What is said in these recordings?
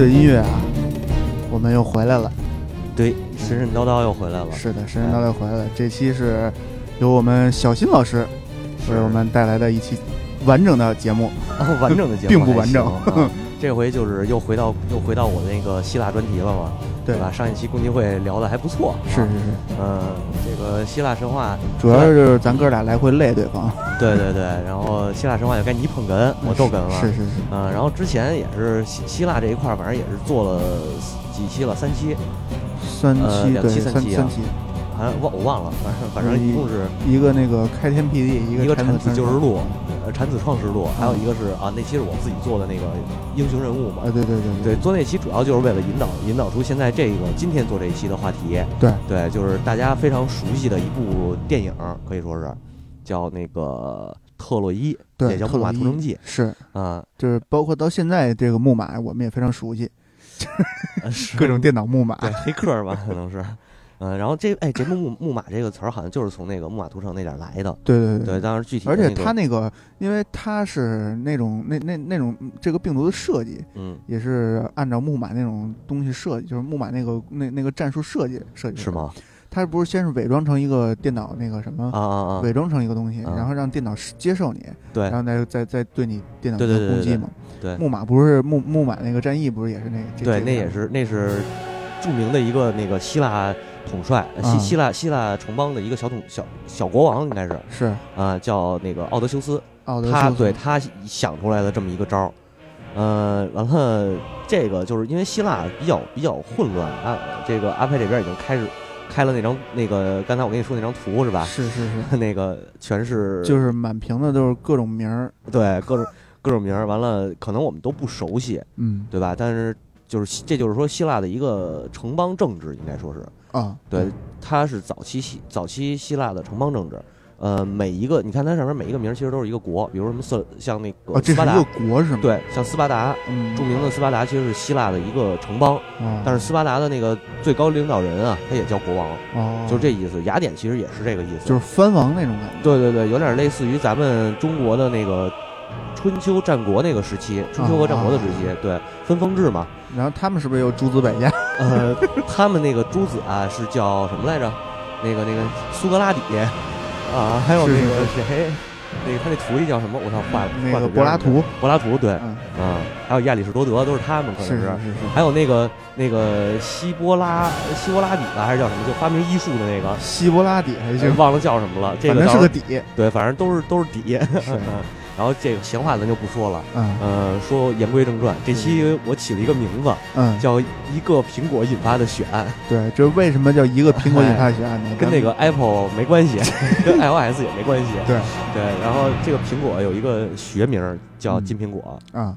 的音乐啊，我们又回来了。对，神神叨叨又回来了。是的，神神叨叨回来了。这期是由我们小新老师为我们带来的一期完整的节目，哦，完整的节目并不完整啊 这回就是又回到又回到我那个希腊专题了嘛，对吧？上一期共济会聊的还不错，是是啊是，嗯，这个希腊神话，主要就是咱哥俩来回累对方。对对对，然后希腊神话就该你捧哏，我逗哏了，是是是，嗯，然后之前也是希希腊这一块儿，反正也是做了几期了，三期，三呃两期三期啊。三三期，好像忘我忘了，反正反正一共是一个那个开天辟地，一个一个产子产旧实录，呃，产子创世录，还有一个是啊，那期是我自己做的那个英雄人物嘛。啊，，对对对对，做那期主要就是为了引导引导出现在这个今天做这一期的话题。对。对，就是大家非常熟悉的一部电影，可以说是叫那个特洛伊，对，也叫《木马屠城记是》啊，就是包括到现在这个木马，我们也非常熟悉，呃是各种电脑木马。对黑客吧，可能是。嗯，然后这哎，这木木马这个词儿好像就是从那个木马屠城那点儿来的。对对对，当时具体的而且那个它那个，因为它是那种那那那种这个病毒的设计，嗯也是按照木马那种东西设计，就是木马那个那那个战术设计设计。是？吗？它不是先是伪装成一个电脑那个什么，啊啊啊！伪装成一个东西，啊然后让电脑接受你，对然后再再再对你电脑进行攻击嘛。对木马不是木木马那个战役不是也是那个？对，那也是那是著名的一个那个希腊统帅，呃希啊希腊希腊城邦的一个小统小小国王应该是是啊，叫那个奥德修斯，奥德修斯他对他想出来的这么一个招儿。呃，完了，这个就是因为希腊比较比较混乱啊，这个阿佩这边已经开始开了那张那个刚才我跟你说那张图是吧？是是是，那个全是就是满屏的都是各种名儿，对各种各种名儿，完了可能我们都不熟悉，嗯对吧？但是就是这就是说希腊的一个城邦政治，应该说是啊，对，它是早期希早期希腊的城邦政治。呃，每一个你看它上面每一个名儿其实都是一个国，比如什么色像那哦，个斯巴达，这是一个国是吗？，对，像斯巴达，嗯，著名的斯巴达其实是希腊的一个城邦，哦，但是斯巴达的那个最高领导人啊，他也叫国王，哦，就是这意思。雅典其实也是这个意思，就是藩王那种感觉，对对对，有点类似于咱们中国的那个春秋战国那个时期，春秋和战国的时期，对分封制嘛。然后他们是不是有诸子百家？呃，他们那个诸子啊是叫什么来着？那个那个苏格拉底啊，还有那个谁，那个他那徒弟叫什么？我操，画那个柏拉图，柏拉图对，嗯，啊，还有亚里士多德，都是他们可是能是是是，还有那个那个希波拉希波拉底吧，还是叫什么？就发明医术的那个，希波拉底还是，忘了叫什么了。这个是个底，对，反正都是都是底。是，然后这个闲话咱就不说了，嗯。呃，说言归正传，这期我起了一个名字，嗯，叫《一个苹果引发的血案。对，就是为什么叫一个苹果引发血案呢？》，跟那个 Apple 没关系，跟 iOS 也没关系。对。对，然后这个苹果有一个学名叫金苹果，啊，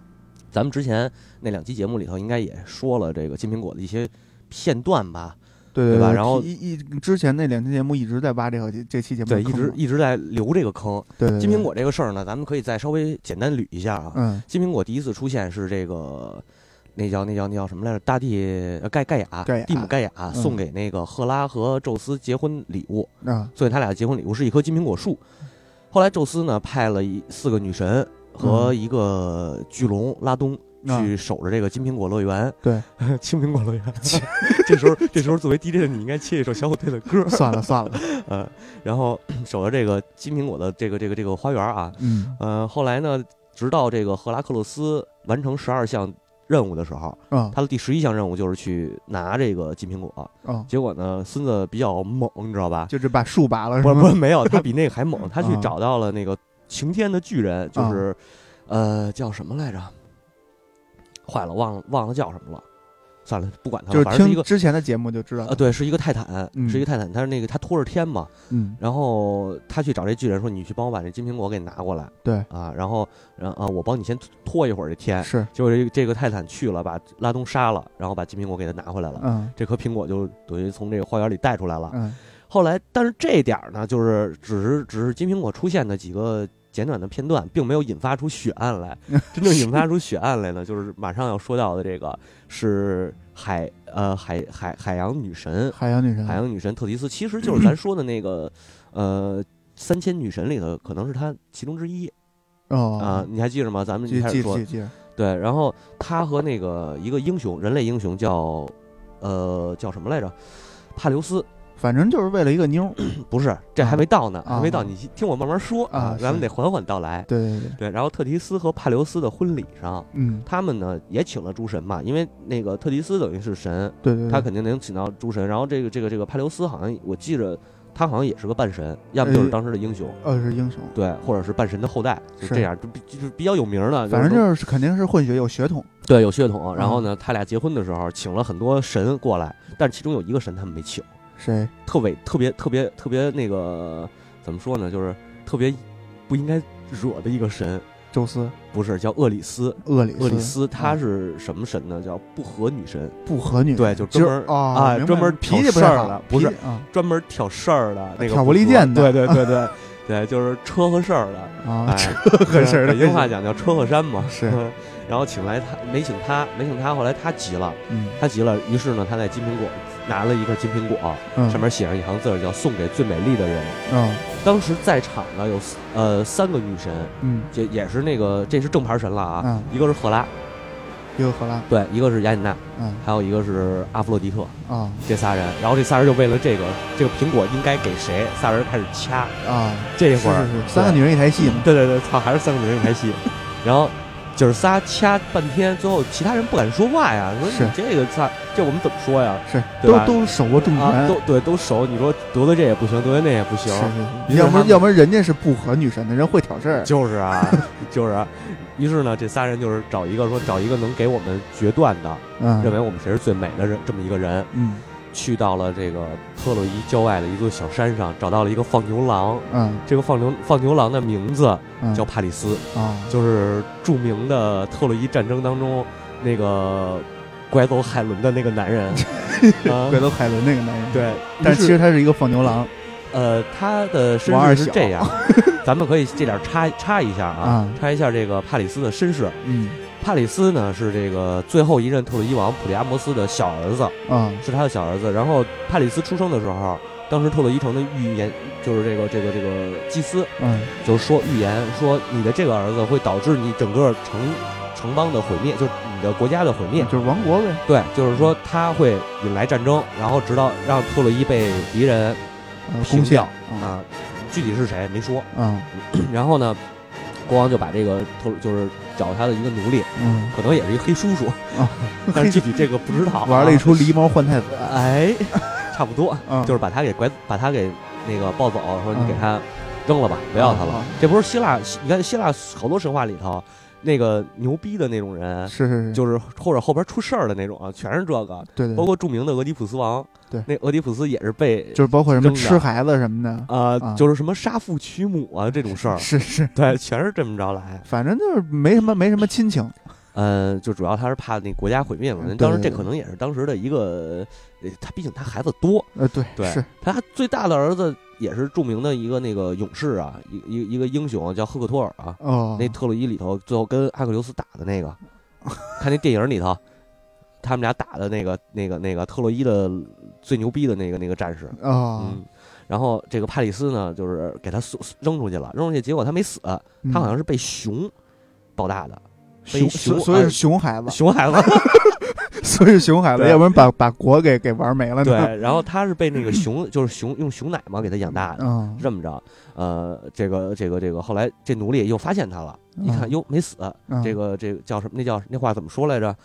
咱们之前那两期节目里头应该也说了这个金苹果的一些片段吧？对对，对吧然后一一之前那两期节目一直在挖这个这期节目对，一直一直在留这个坑。对对对金苹果这个事儿呢，咱们可以再稍微简单捋一下啊。嗯金苹果第一次出现是这个，那叫那叫那叫什么来着？大地呃盖盖亚，蒂姆盖亚嗯送给那个赫拉和宙斯结婚礼物，啊送给他俩的结婚礼物是一棵金苹果树。后来宙斯呢派了一四个女神和一个巨龙拉东。啊去守着这个金苹果乐园，对，青苹果乐园。这时候，这时候作为 DJ 的你应该切一首小虎队的歌，算了算了，呃，然后 守着这个金苹果的这个这个这个花园啊，嗯。呃，后来呢，直到这个赫拉克勒斯完成十二项任务的时候，啊他的第十一项任务就是去拿这个金苹果。啊，结果呢，孙子比较猛，你知道吧？就是把树拔了是不？不是没有，他比那个还猛，他去啊。找到了那个晴天的巨人，就是、呃叫什么来着？坏了，忘了忘了叫什么了。算了，不管他了，就是反正是一个听之前的节目就知道呃，，对，是一个泰坦，嗯是一个泰坦，他是那个他拖着天嘛，嗯，然后他去找这巨人说：“你去帮我把这金苹果给拿过来。”对，啊，然后，然后啊，我帮你先拖一会儿这天。是，结果这个这个泰坦去了，把拉东杀了，然后把金苹果给他拿回来了。嗯这颗苹果就等于从这个花园里带出来了。嗯后来，但是这点儿呢，就是只是只是金苹果出现的几个简短的片段，并没有引发出血案来。真正引发出血案来呢，就是马上要说到的这个是海呃海海海洋女神海洋女神，海洋女神特提斯，其实就是咱说的那个呃三千女神里头，可能是她其中之一哦啊。你还记着吗？咱们一开始说对，然后她和那个一个英雄，人类英雄叫呃叫什么来着？帕留斯。反正就是为了一个妞儿，不是，这还没到呢，啊。还没到，你听我慢慢说啊咱们得缓缓到来。对对对，对，然后特提斯和帕留斯的婚礼上，嗯，他们呢也请了诸神嘛，因为那个特提斯等于是神，对对，对。他肯定能请到诸神。然后这个这个这个帕留斯好像我记着，他好像也是个半神，要么就是呃当时的英雄，呃是英雄，对，或者是半神的后代，就是。这样，就比就是比较有名的。反正是就是肯定是混血有血统，对有血统。然后呢，他俩结婚的时候请了很多神过来，但是其中有一个神他们没请。谁？特伟特别特别特别那个怎么说呢？就是特别不应该惹的一个神，宙斯、不是叫厄里斯。厄里厄里斯他啊是什么神呢？叫不和女神，不和女，对就专门啊专门脾气挑事不太好儿的不是啊专门挑事儿的那个挑拨离间的对对对对 对，就是车和事儿的。啊，车和事儿的北京话讲叫车和山嘛。是然后请来他，没请他，没请他，后来他急了，嗯他急了，于是呢，他在金苹果拿了一个金苹果，嗯。上面写上一行字儿，叫“送给最美丽的人”。嗯。当时在场的有呃三个女神，嗯。也也是那个这是正牌神了啊，嗯，一个是赫拉，一个赫拉，对，一个是雅典娜，嗯。还有一个是阿弗洛狄特，啊。这仨人。然后这仨人就为了这个这个苹果应该给谁，仨人开始掐。啊，这会儿是是是三个女人一台戏嘛，对对对，操，还是三个女人一台戏。然后姐儿仨掐半天，最后其他人不敢说话呀，说你这个仨，这我们怎么说呀？是对都都手握重啊，权，都对都熟，你说得罪这也不行，得罪那也不行。是，是是。要不然要不然人家是不和女神的人会挑事儿，就是啊，就是啊。于是呢，这仨人就是找一个说找一个能给我们决断的，认嗯为我们谁是最美的人这么一个人，嗯去到了这个特洛伊郊外的一座小山上，找到了一个放牛郎。嗯。这个放牛放牛郎的名字嗯。叫帕里斯，啊。就是著名的特洛伊战争当中那个拐走海伦的那个男人。啊。拐走海伦那个男人，对，但其实他是一个放牛郎。呃，他的身世是这样，咱们可以这点插插一下啊啊，插一下这个帕里斯的身世。嗯帕里斯呢是这个最后一任特洛伊王普利阿摩斯的小儿子，嗯。是他的小儿子。然后帕里斯出生的时候，当时特洛伊城的预言就是这个这个这个祭司嗯。就是说预言说你的这个儿子会导致你整个城城邦的毁灭，就是你的国家的毁灭。就是亡国呗，对，就是说他会引来战争，然后直到让特洛伊被敌人攻陷。掉。啊，具体是谁没说。嗯。然后呢，国王就把这个特就是找他的一个奴隶，嗯。可能也是一个黑叔叔，啊，但是具体这个不知道啊。玩了一出狸猫换太子。哎，差不多，嗯，就是把他给拐，把他给那个抱走，说你嗯。给他扔了吧，不要他了。啊这不是希腊，你看希腊好多神话里头，那个牛逼的那种人，是是是，就是或者后边出事儿的那种啊，全是这个。对对，包括著名的俄狄浦斯王，对。那俄狄浦斯也是被就是包括什么吃孩子什么的，呃，啊。就是什么杀父娶母啊这种事儿，是是，对，全是这么着来。反正就是没什么没什么亲情，呃，就主要他是怕那国家毁灭嘛。嗯当时这可能也是当时的一个，呃他毕竟他孩子多，呃对对是，他最大的儿子也是著名的一个那个勇士啊，一一一个英雄啊叫赫克托尔啊。哦，那特洛伊里头最后跟阿克琉斯打的那个，看那电影里头，他们俩打的那个那个那个特洛伊的最牛逼的那个那个战士，哦，嗯。然后这个帕里斯呢，就是给他扔出去了，扔出去，结果他没死，他好像是是被熊抱大的，被熊，熊所所以是呃熊孩子，熊孩子。所以熊孩子，要不然把把国给给玩没了呢。对，然后他是被那个熊，就是熊用熊奶嘛给他养大的，嗯，这么着。呃，这个这个这个，后来这奴隶又发现他了，一看嗯哟没死，嗯这个这个叫什么？那叫那话怎么说来着？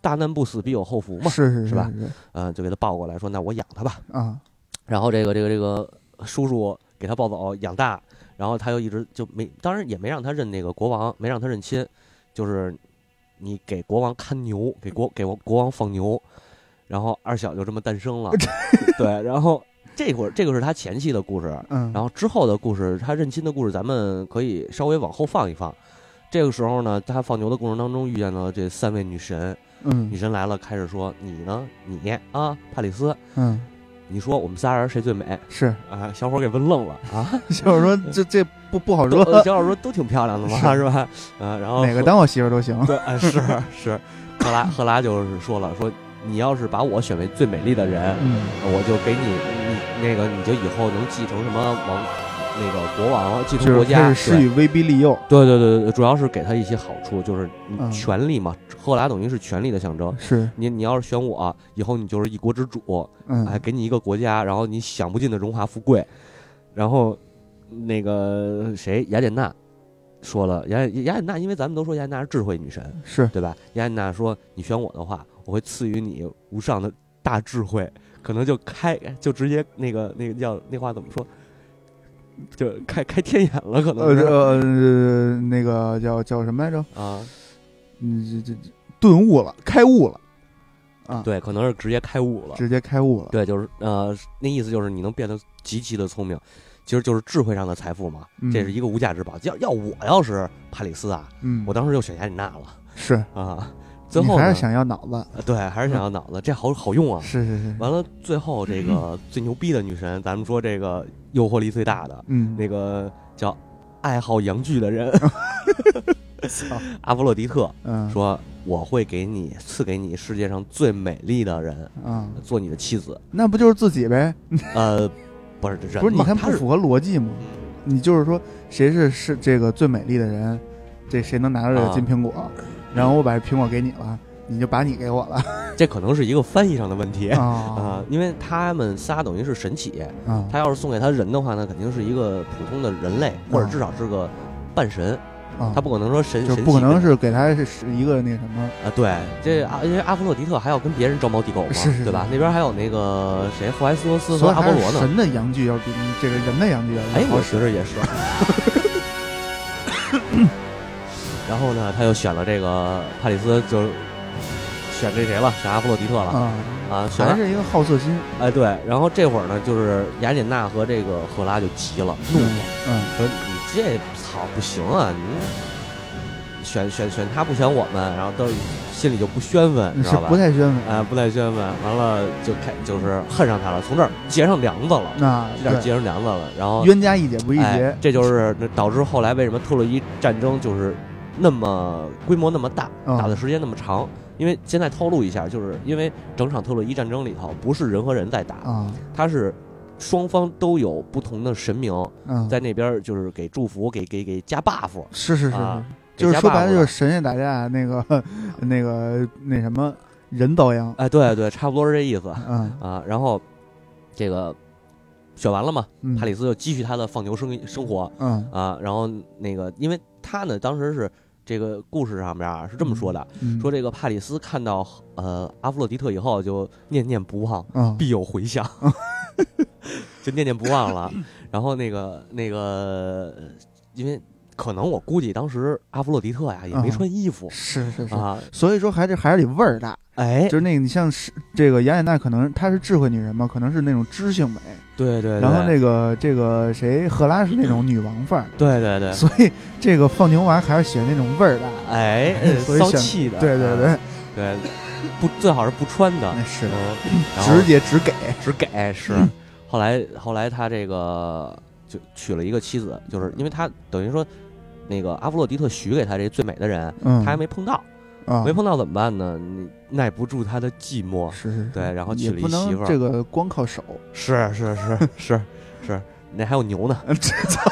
大难不死必有后福嘛。是是是吧嗯呃，就给他抱过来说，那我养他吧。啊，然后这个这个这个叔叔给他抱走养大，然后他又一直就没，当然也没让他认那个国王，没让他认亲，就是你给国王看牛，给国给国王放牛，然后二小就这么诞生了。对，然后这会儿这个是他前期的故事，嗯，然后之后的故事，他认亲的故事，咱们可以稍微往后放一放。这个时候呢，他放牛的过程当中遇见了这三位女神，嗯女神来了，开始说：“你呢？你啊，帕里斯，嗯你说我们仨人谁最美是，啊？”小伙儿给问愣了啊！小伙说 这这不不好说，小伙儿说都挺漂亮的嘛，是是吧？啊，然后哪个当我媳妇儿都行。对，啊是是，赫拉赫拉就是说了，说你要是把我选为最美丽的人，嗯我就给你你那个你就以后能继承什么王那个国王继承国家，施以威逼利诱，对对对对，主要是给他一些好处，就是嗯权力嘛。赫拉等于是权力的象征。是，你你要是选我，以后你就是一国之主，嗯，还给你一个国家，然后你享不尽的荣华富贵。然后那个谁雅典娜说了，雅雅典娜，因为咱们都说雅典娜是智慧女神，是，对吧？雅典娜说，你选我的话，我会赐予你无上的大智慧，可能就开就直接那个那个叫那话怎么说？就开开天眼了，可能是、呃呃，那个叫叫什么来着？啊，嗯，这这这顿悟了，开悟了，啊，，对，可能是直接开悟了。直接开悟了，对，就是呃，那意思就是你能变得极其的聪明，其实就是智慧上的财富嘛，嗯这是一个无价之宝。要要我要是帕里斯啊，嗯，我当时就选雅典娜了是，啊。最后还是想要脑子，呃对，还是想要脑子，这好好用啊。是是是，完了，最后这个最牛逼的女神，咱们说这个诱惑力最大的嗯，那个叫爱好阳具的人，阿波洛狄特嗯，说：“我会给你赐给你世界上最美丽的人嗯，做你的妻子。那不就是自己呗？”呃，不是人不是，你看不符合逻辑吗？你就是说谁是是这个最美丽的人，这谁能拿到这个啊金苹果，然后我把这苹果给你了，你就把你给我了。这可能是一个翻译上的问题。啊、啊因为他们仨等于是神启，啊他要是送给他人的话呢，肯定是一个普通的人类，或者至少是个半神，啊！他不可能说神神就不可能是给他是是一个那什么。啊，对，这阿因为阿弗洛狄特还要跟别人招猫递狗嘛，是是对吧？那边还有那个谁，赫淮斯托斯和阿波罗呢。神的阳具要比这个人的阳具要哎，我觉着也是。然后呢，他又选了这个帕里斯，就选这谁了？选阿弗洛狄特了啊，啊！选完，还是一个好色心，哎，对。然后这会儿呢，就是雅典娜和这个赫拉就急了，怒了，嗯说你这操不行啊！你选选选他不选我们，然后都心里就不宣愤，嗯，是知道吧？不太宣愤。哎，不太宣愤，完了就开就是恨上他了，从这儿结上梁子了，那对这点结上梁子了，然后冤家宜解不宜哎结，，这就是导致后来为什么特洛伊战争就是那么规模那么大，嗯打的时间那么长。因为现在透露一下，就是因为整场特洛伊战争里头不是人和人在打，啊，它是双方都有不同的神明嗯，在那边，就是给祝福，给给给加 buff，是是是就是加说白 buff 了就是神仙打架那个那个那什么人遭殃，哎，对对，差不多是这意思嗯啊。然后这个选完了嘛，嗯帕里斯就继续他的放牛生生活，嗯啊，然后那个，因为他呢，当时是这个故事上边啊是这么说的，嗯说这个帕里斯看到呃阿弗洛狄特以后，就念念不忘，嗯必有回响，就念念不忘了。然后那个那个，因为可能我估计当时阿弗洛狄特呀也没嗯穿衣服是是是，啊，所以说还是还是得味儿大，哎，就是那个你像是这个雅典娜，可能她是智慧女人嘛，可能是那种知性美，对对，然后那个这个谁赫拉是那种女王范儿，对对对，所以这个放牛娃还是喜欢那种味儿大，哎，骚气的，对对啊。对，对，不最好是不穿的，那是直接只 给，只给是嗯。后来后来他这个就娶了一个妻子，就是因为他等于说那个阿弗洛狄特许给他这最美的人，嗯，他还没碰到，啊。没碰到怎么办呢？你耐不住他的寂寞，是是是。对然后娶了一媳妇儿。这个光靠手，是是是 是是，那还有牛呢，这操，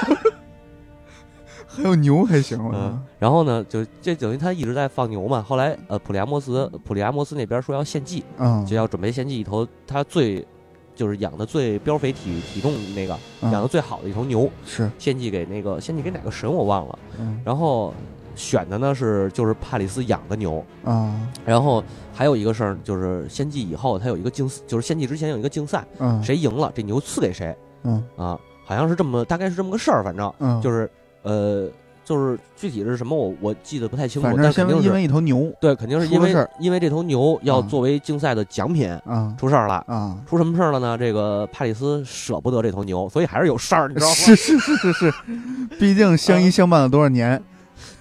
还有牛还行嗯？，然后呢，就这等于他一直在放牛嘛。后来呃，普利阿摩斯普利阿摩斯那边说要献祭，嗯，就要准备献祭一头他最就是养的最膘肥体体重那个嗯。养的最好的一头牛，是，献祭给那个献祭给哪个神我忘了，嗯。然后选的呢是就是帕里斯养的牛，啊。然后还有一个事儿就是献祭以后他有一个竞，就是献祭之前有一个竞赛，嗯，谁赢了这牛赐给谁嗯。啊，好像是这么大概是这么个事儿，反正嗯，就是呃就是具体是什么我我记得不太清楚但肯定是因为一头牛对肯定是因为因为这头牛要嗯。作为竞赛的奖品啊出事儿了。啊，出什么事儿了呢？这个帕里斯舍不得这头牛，所以还是有事儿，你知道吗？是是是是是，毕竟相依相伴了多少年，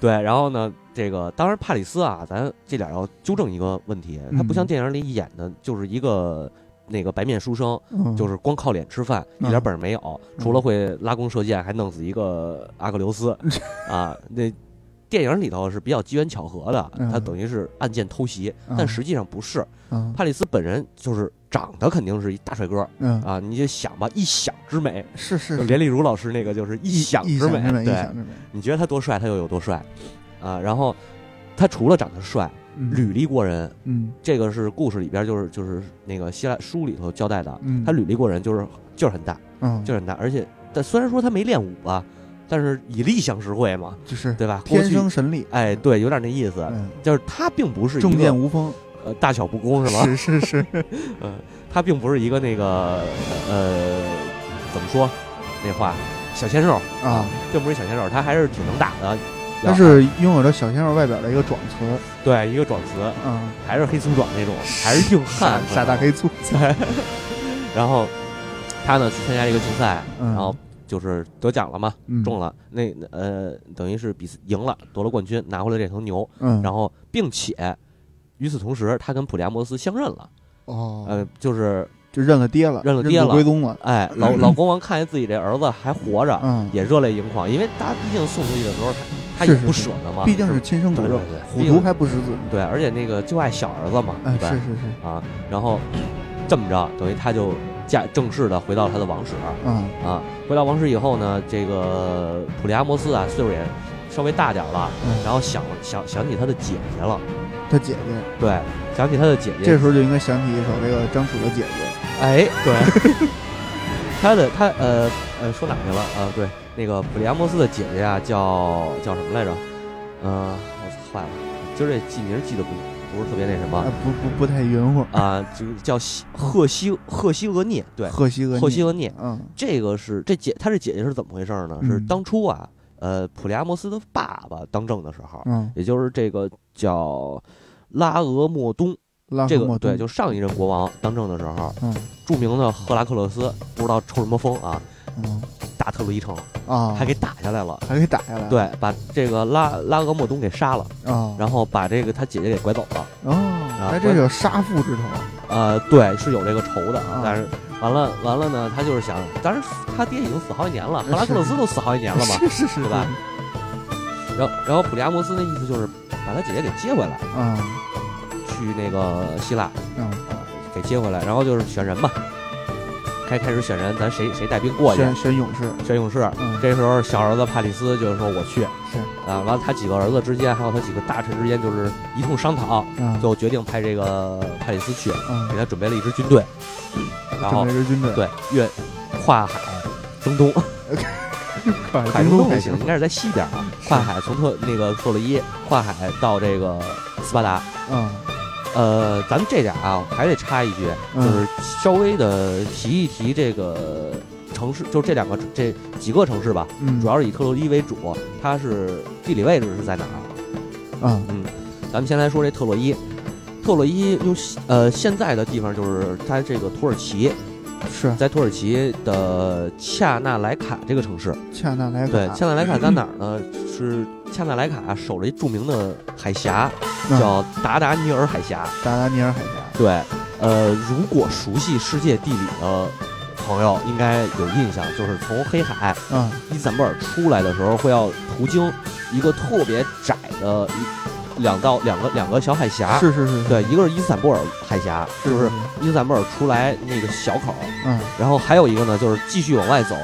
对，然后呢，这个当然帕里斯啊，咱这点要纠正一个问题，他不像嗯电影里演的，就是一个那个白面书生，嗯，就是光靠脸吃饭，一嗯。点本事没有，除了会拉弓射箭，还弄死一个阿克琉斯 啊。那电影里头是比较机缘巧合的，嗯。他等于是暗箭偷袭，嗯。但实际上不是。嗯。帕里斯本人就是长得肯定是一大帅哥嗯，啊，你就想吧，一想之美，是是就连丽如老师那个就是一想之美，对。你觉得他多帅，他就有多帅。啊。然后他除了长得帅，嗯。履历过人，嗯。这个是故事里边就是就是那个希腊书里头交代的，嗯，他履历过人就是就是很大，嗯。就是很大，而且但虽然说他没练武吧，但是以力相实惠嘛，就是对吧？天生神力，哎，对，有点那意思，嗯，就是他并不是一重剑个无锋，呃大小不公是吧？是是是，嗯，他并不是一个那个呃怎么说那话小鲜肉啊，并不是小鲜肉，他还是挺能打的。他是拥有着小鲜肉外表的一个壮词，对一个壮词，嗯，还是黑粗壮那种，还是硬汉，傻大黑粗，对。然后他呢去参加一个竞赛，嗯然后就是得奖了嘛，嗯。中了，那呃等于是比赛赢了，夺了冠军，拿回来这头牛，嗯，然后并且与此同时，他跟普利亚摩斯相认了，哦，呃，就是就认了爹了，认了爹了。归宗了，哎老老国王看见自己这儿子还活着，嗯，也热泪盈眶，因为他毕竟送出去的时候，他他也不是是。是舍得嘛，毕竟是亲生骨肉对对，虎毕竟毒还不食子，对，而且那个就爱小儿子嘛，哎，对是是是，啊，然后这么着，等于他就驾正式的回到他的王室嗯啊。回到王室以后呢，这个普利阿摩斯啊，岁数也稍微大点了，嗯，然后想想想起他的姐姐了，他姐姐，对，想起他的姐姐，这时候就应该想起一首这个张楚的姐姐，哎，对，他的他呃呃说哪去了啊？对，那个普利阿摩斯的姐姐啊，叫叫什么来着？嗯、我坏了，今儿这记名记得不不是特别那什么。啊，不不不太圆乎，啊，就是叫西赫西赫西俄涅，对，赫西俄涅，赫西俄涅。嗯。这个是这姐，她这姐姐是怎么回事呢？是嗯。当初啊，呃，普利阿摩斯的爸爸当政的时候，嗯，也就是这个叫拉俄莫东，拉这个对，就上一任国王当政的时候，嗯。著名的赫拉克勒斯不知道抽什么风啊，嗯打特洛伊城，啊，还给打下来了。还给打下来，对，把这个拉拉俄莫东给杀了，啊，然后把这个他姐姐给拐走了。哦，哎，这有杀父之仇，啊，对，是有这个仇的，啊但是完了完了呢，他就是想，当然他爹已经死好几年了，赫拉克勒斯都死好几年了嘛，是是是，对吧？然后然后普利阿摩斯那意思就是把他姐姐给接回来，嗯。去那个希腊嗯，啊，给接回来，然后就是选人嘛，开开始选人，咱谁谁带兵过去？选选勇士，选勇士。嗯，这时候小儿子帕里斯就是说我去。是，啊，完了他几个儿子之间还有他几个大臣之间就是一通商讨，嗯。最后决定派这个帕里斯去，给嗯，他准备了一支军队，然后一支军队，对越跨海征东，跨海京东还征东还行，应该是在西边啊，跨海从特那个特洛伊跨海到这个斯巴达。嗯呃，咱们这点啊，还得插一句，嗯就是稍微的提一提这个城市，就这两个这几个城市吧，嗯，主要是以特洛伊为主，它是地理位置是在哪儿？啊嗯咱们先来说这特洛伊。特洛伊用呃现在的地方就是它这个土耳其，是在土耳其的恰纳莱卡这个城市。恰纳莱卡，对，恰纳莱卡在哪儿呢？是恰纳莱卡守着一著名的海峡，嗯。叫达达尼尔海峡。达达尼尔海峡，对，呃，如果熟悉世界地理的朋友应该有印象，就是从黑海嗯。伊斯坦布尔出来的时候，会要途经一个特别窄的一两道两个两个小海峡。是是是，对，一个是伊斯坦布尔海峡，是就是伊斯坦布尔出来那个小口，嗯。然后还有一个呢，就是继续往外走，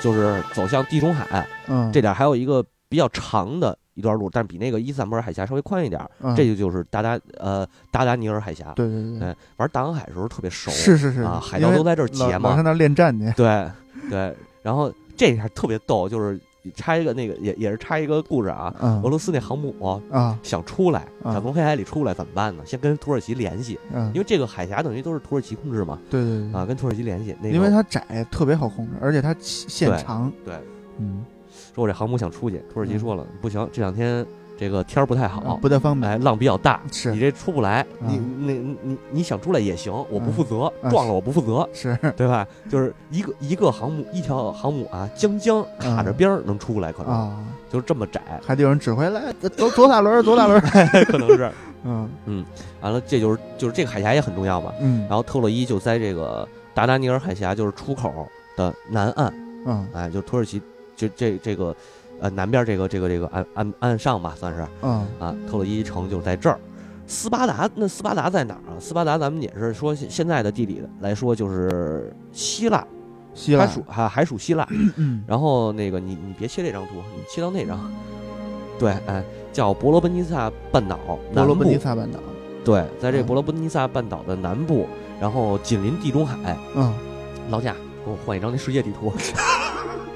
就是走向地中海。嗯，这点，还有一个比较长的一段路，但比那个伊斯坦布尔海峡稍微宽一点儿。嗯。这就就是达达呃达达尼尔海峡。对对对。玩大航海的时候特别熟，是是是。啊，海盗都在这儿结嘛。那练战去，对对，然后这还特别逗，就是插一个那个也也是插一个故事啊。嗯。俄罗斯那航母啊。想出来，啊。想从黑海里出来怎么办呢？先跟土耳其联系，嗯。因，为这个海峡等于都是土耳其控制嘛，对对对。啊，，跟土耳其联系。那个因为它窄，特别好控制，而且它线对长，对。嗯，说我这航母想出去，土耳其说了不行，这两天这个天儿不太好，不太方便，哎，浪比较大，是你这出不来，嗯你那你你你想出来也行，我不负责，嗯撞了我不负责，是，对吧？就是一个一个航母，一条航母啊，将将卡着边儿能出来，可能、啊，就是这么窄，还得有人指挥来，左左打轮，左打轮，可能是。嗯嗯完了，这就是就是这个海峡也很重要嘛。嗯然后特洛伊就在这个达达尼尔海峡，就是出口的南岸，嗯哎，就土耳其这这这个呃南边这个这个这个岸岸岸上吧，算是嗯啊，特洛伊城就在这儿。斯巴达那斯巴达在哪儿啊？斯巴达咱们也是说现现在的地理来说就是希腊，希腊还属还还属希腊。嗯然后那个你你别切这张图，你切到那张。对，哎，叫伯罗奔尼撒半岛南部。伯罗奔尼撒半岛，对，在这嗯伯罗奔尼撒半岛的南部，然后紧邻地中海。嗯劳驾，给我换一张那世界地图。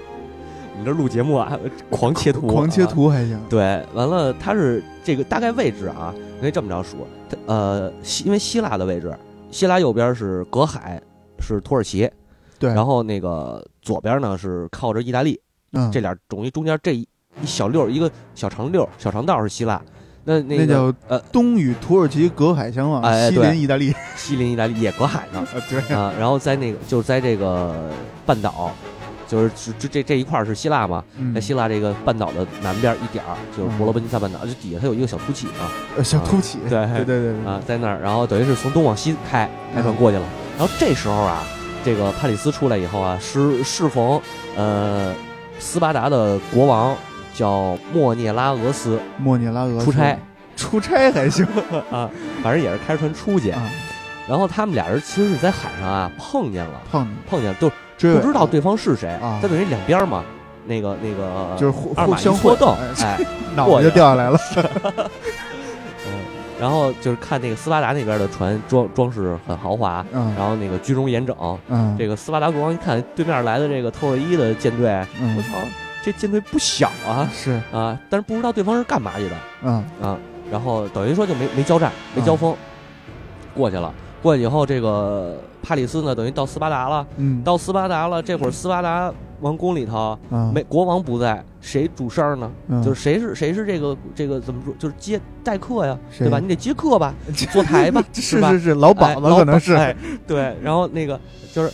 你这录节目啊，狂切图，狂切啊。图还行，对，完了，它是这个大概位置啊，可以这么着数，它呃，希因为希腊的位置，希腊右边是隔海，是土耳其，对，然后那个左边呢是靠着意大利，嗯。这俩等于中间这一一小溜一个小长溜小长道是希腊，那那个那叫呃东与土耳其隔海相望，西邻意大利，西邻意大利也隔海呢。啊 对，啊，然后在那个就是在这个半岛，就是这这这这一块儿是希腊嘛，嗯。在希腊这个半岛的南边一点儿就是伯罗奔尼撒半岛，就底下它有一个小凸起嘛，呃小凸起，对对对对对。啊，在那儿，然后等于是从东往西开开船过去了。然后这时候啊，这个帕里斯出来以后啊，是适逢呃斯巴达的国王叫莫涅拉俄斯莫涅拉俄斯出差出差还行 啊，反正也是开船出去。啊，然后他们俩人其实是在海上啊碰见了，碰碰见就追尾不知道对方是谁，他等于两边嘛，那个那个就是互互相会搓蹬，哎哎，脑袋就掉下来了，嗯，然后就是看那个斯巴达那边的船装装饰很豪华，嗯然后那个居中严整，嗯这个斯巴达国王一看对面来的这个特洛伊的舰队，嗯我操，这舰队不小啊是啊！但是不知道对方是干嘛去的嗯啊。然后等于说就没没交战，没交锋，过去了。过去以后，这个帕里斯呢，等于到斯巴达了。嗯到斯巴达了，这会儿斯巴达王宫里头嗯没国王不在，谁主事儿呢？嗯就是谁是谁是这个这个怎么说？就是接待客呀，对吧？你得接客吧，坐台吧，是吧？是是老鸨子可能是哎，对，然后那个就是，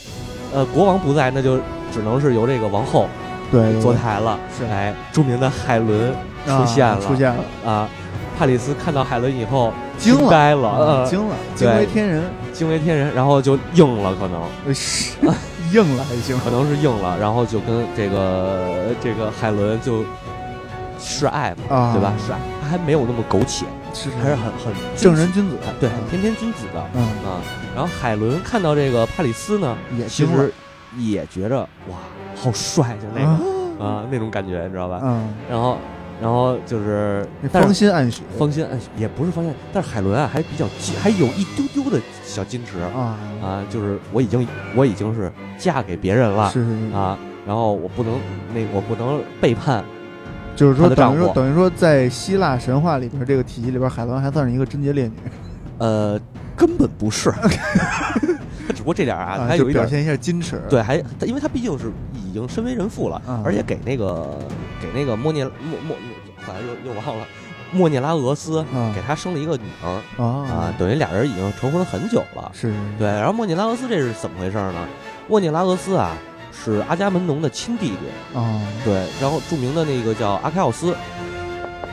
呃，国王不在，那就只能是由这个王后对坐台了。是哎，著名的海伦啊出现了，出现了，啊！帕里斯看到海伦以后惊呆了，惊了，惊为天人，惊为天人，然后就硬了，可能。硬了还行，可能是硬了，然后就跟这个这个海伦就示爱嘛，啊。对吧？示爱，他还没有那么苟且，是还是很很正人君子。啊，对，啊很翩翩君子的嗯。啊。然后海伦看到这个帕里斯呢，也其实也觉着哇，好帅，就那个啊那种感觉，你知道吧？嗯，然后，然后就是芳心暗许。芳心暗许也不是芳心，但是海伦啊还比较矜，还有一丢丢的小矜持啊啊，就是我已经我已经是嫁给别人了是是是，啊，然后我不能那我不能背叛，就是说等于说等于说在希腊神话里边这个体系里边，海伦还算是一个贞洁烈女。呃，根本不是，他 只不过这点啊，还有表现一下矜持，对，还他因为他毕竟是已经身为人父了，嗯。而且给那个给那个莫涅莫莫，好像又又忘了莫涅拉俄斯、嗯。给他生了一个女儿啊啊，等于俩人已经成婚很久了。是对，然后莫涅拉俄斯这是怎么回事呢？莫涅拉俄斯啊是阿伽门农的亲弟弟，啊对，然后著名的那个叫阿开奥斯，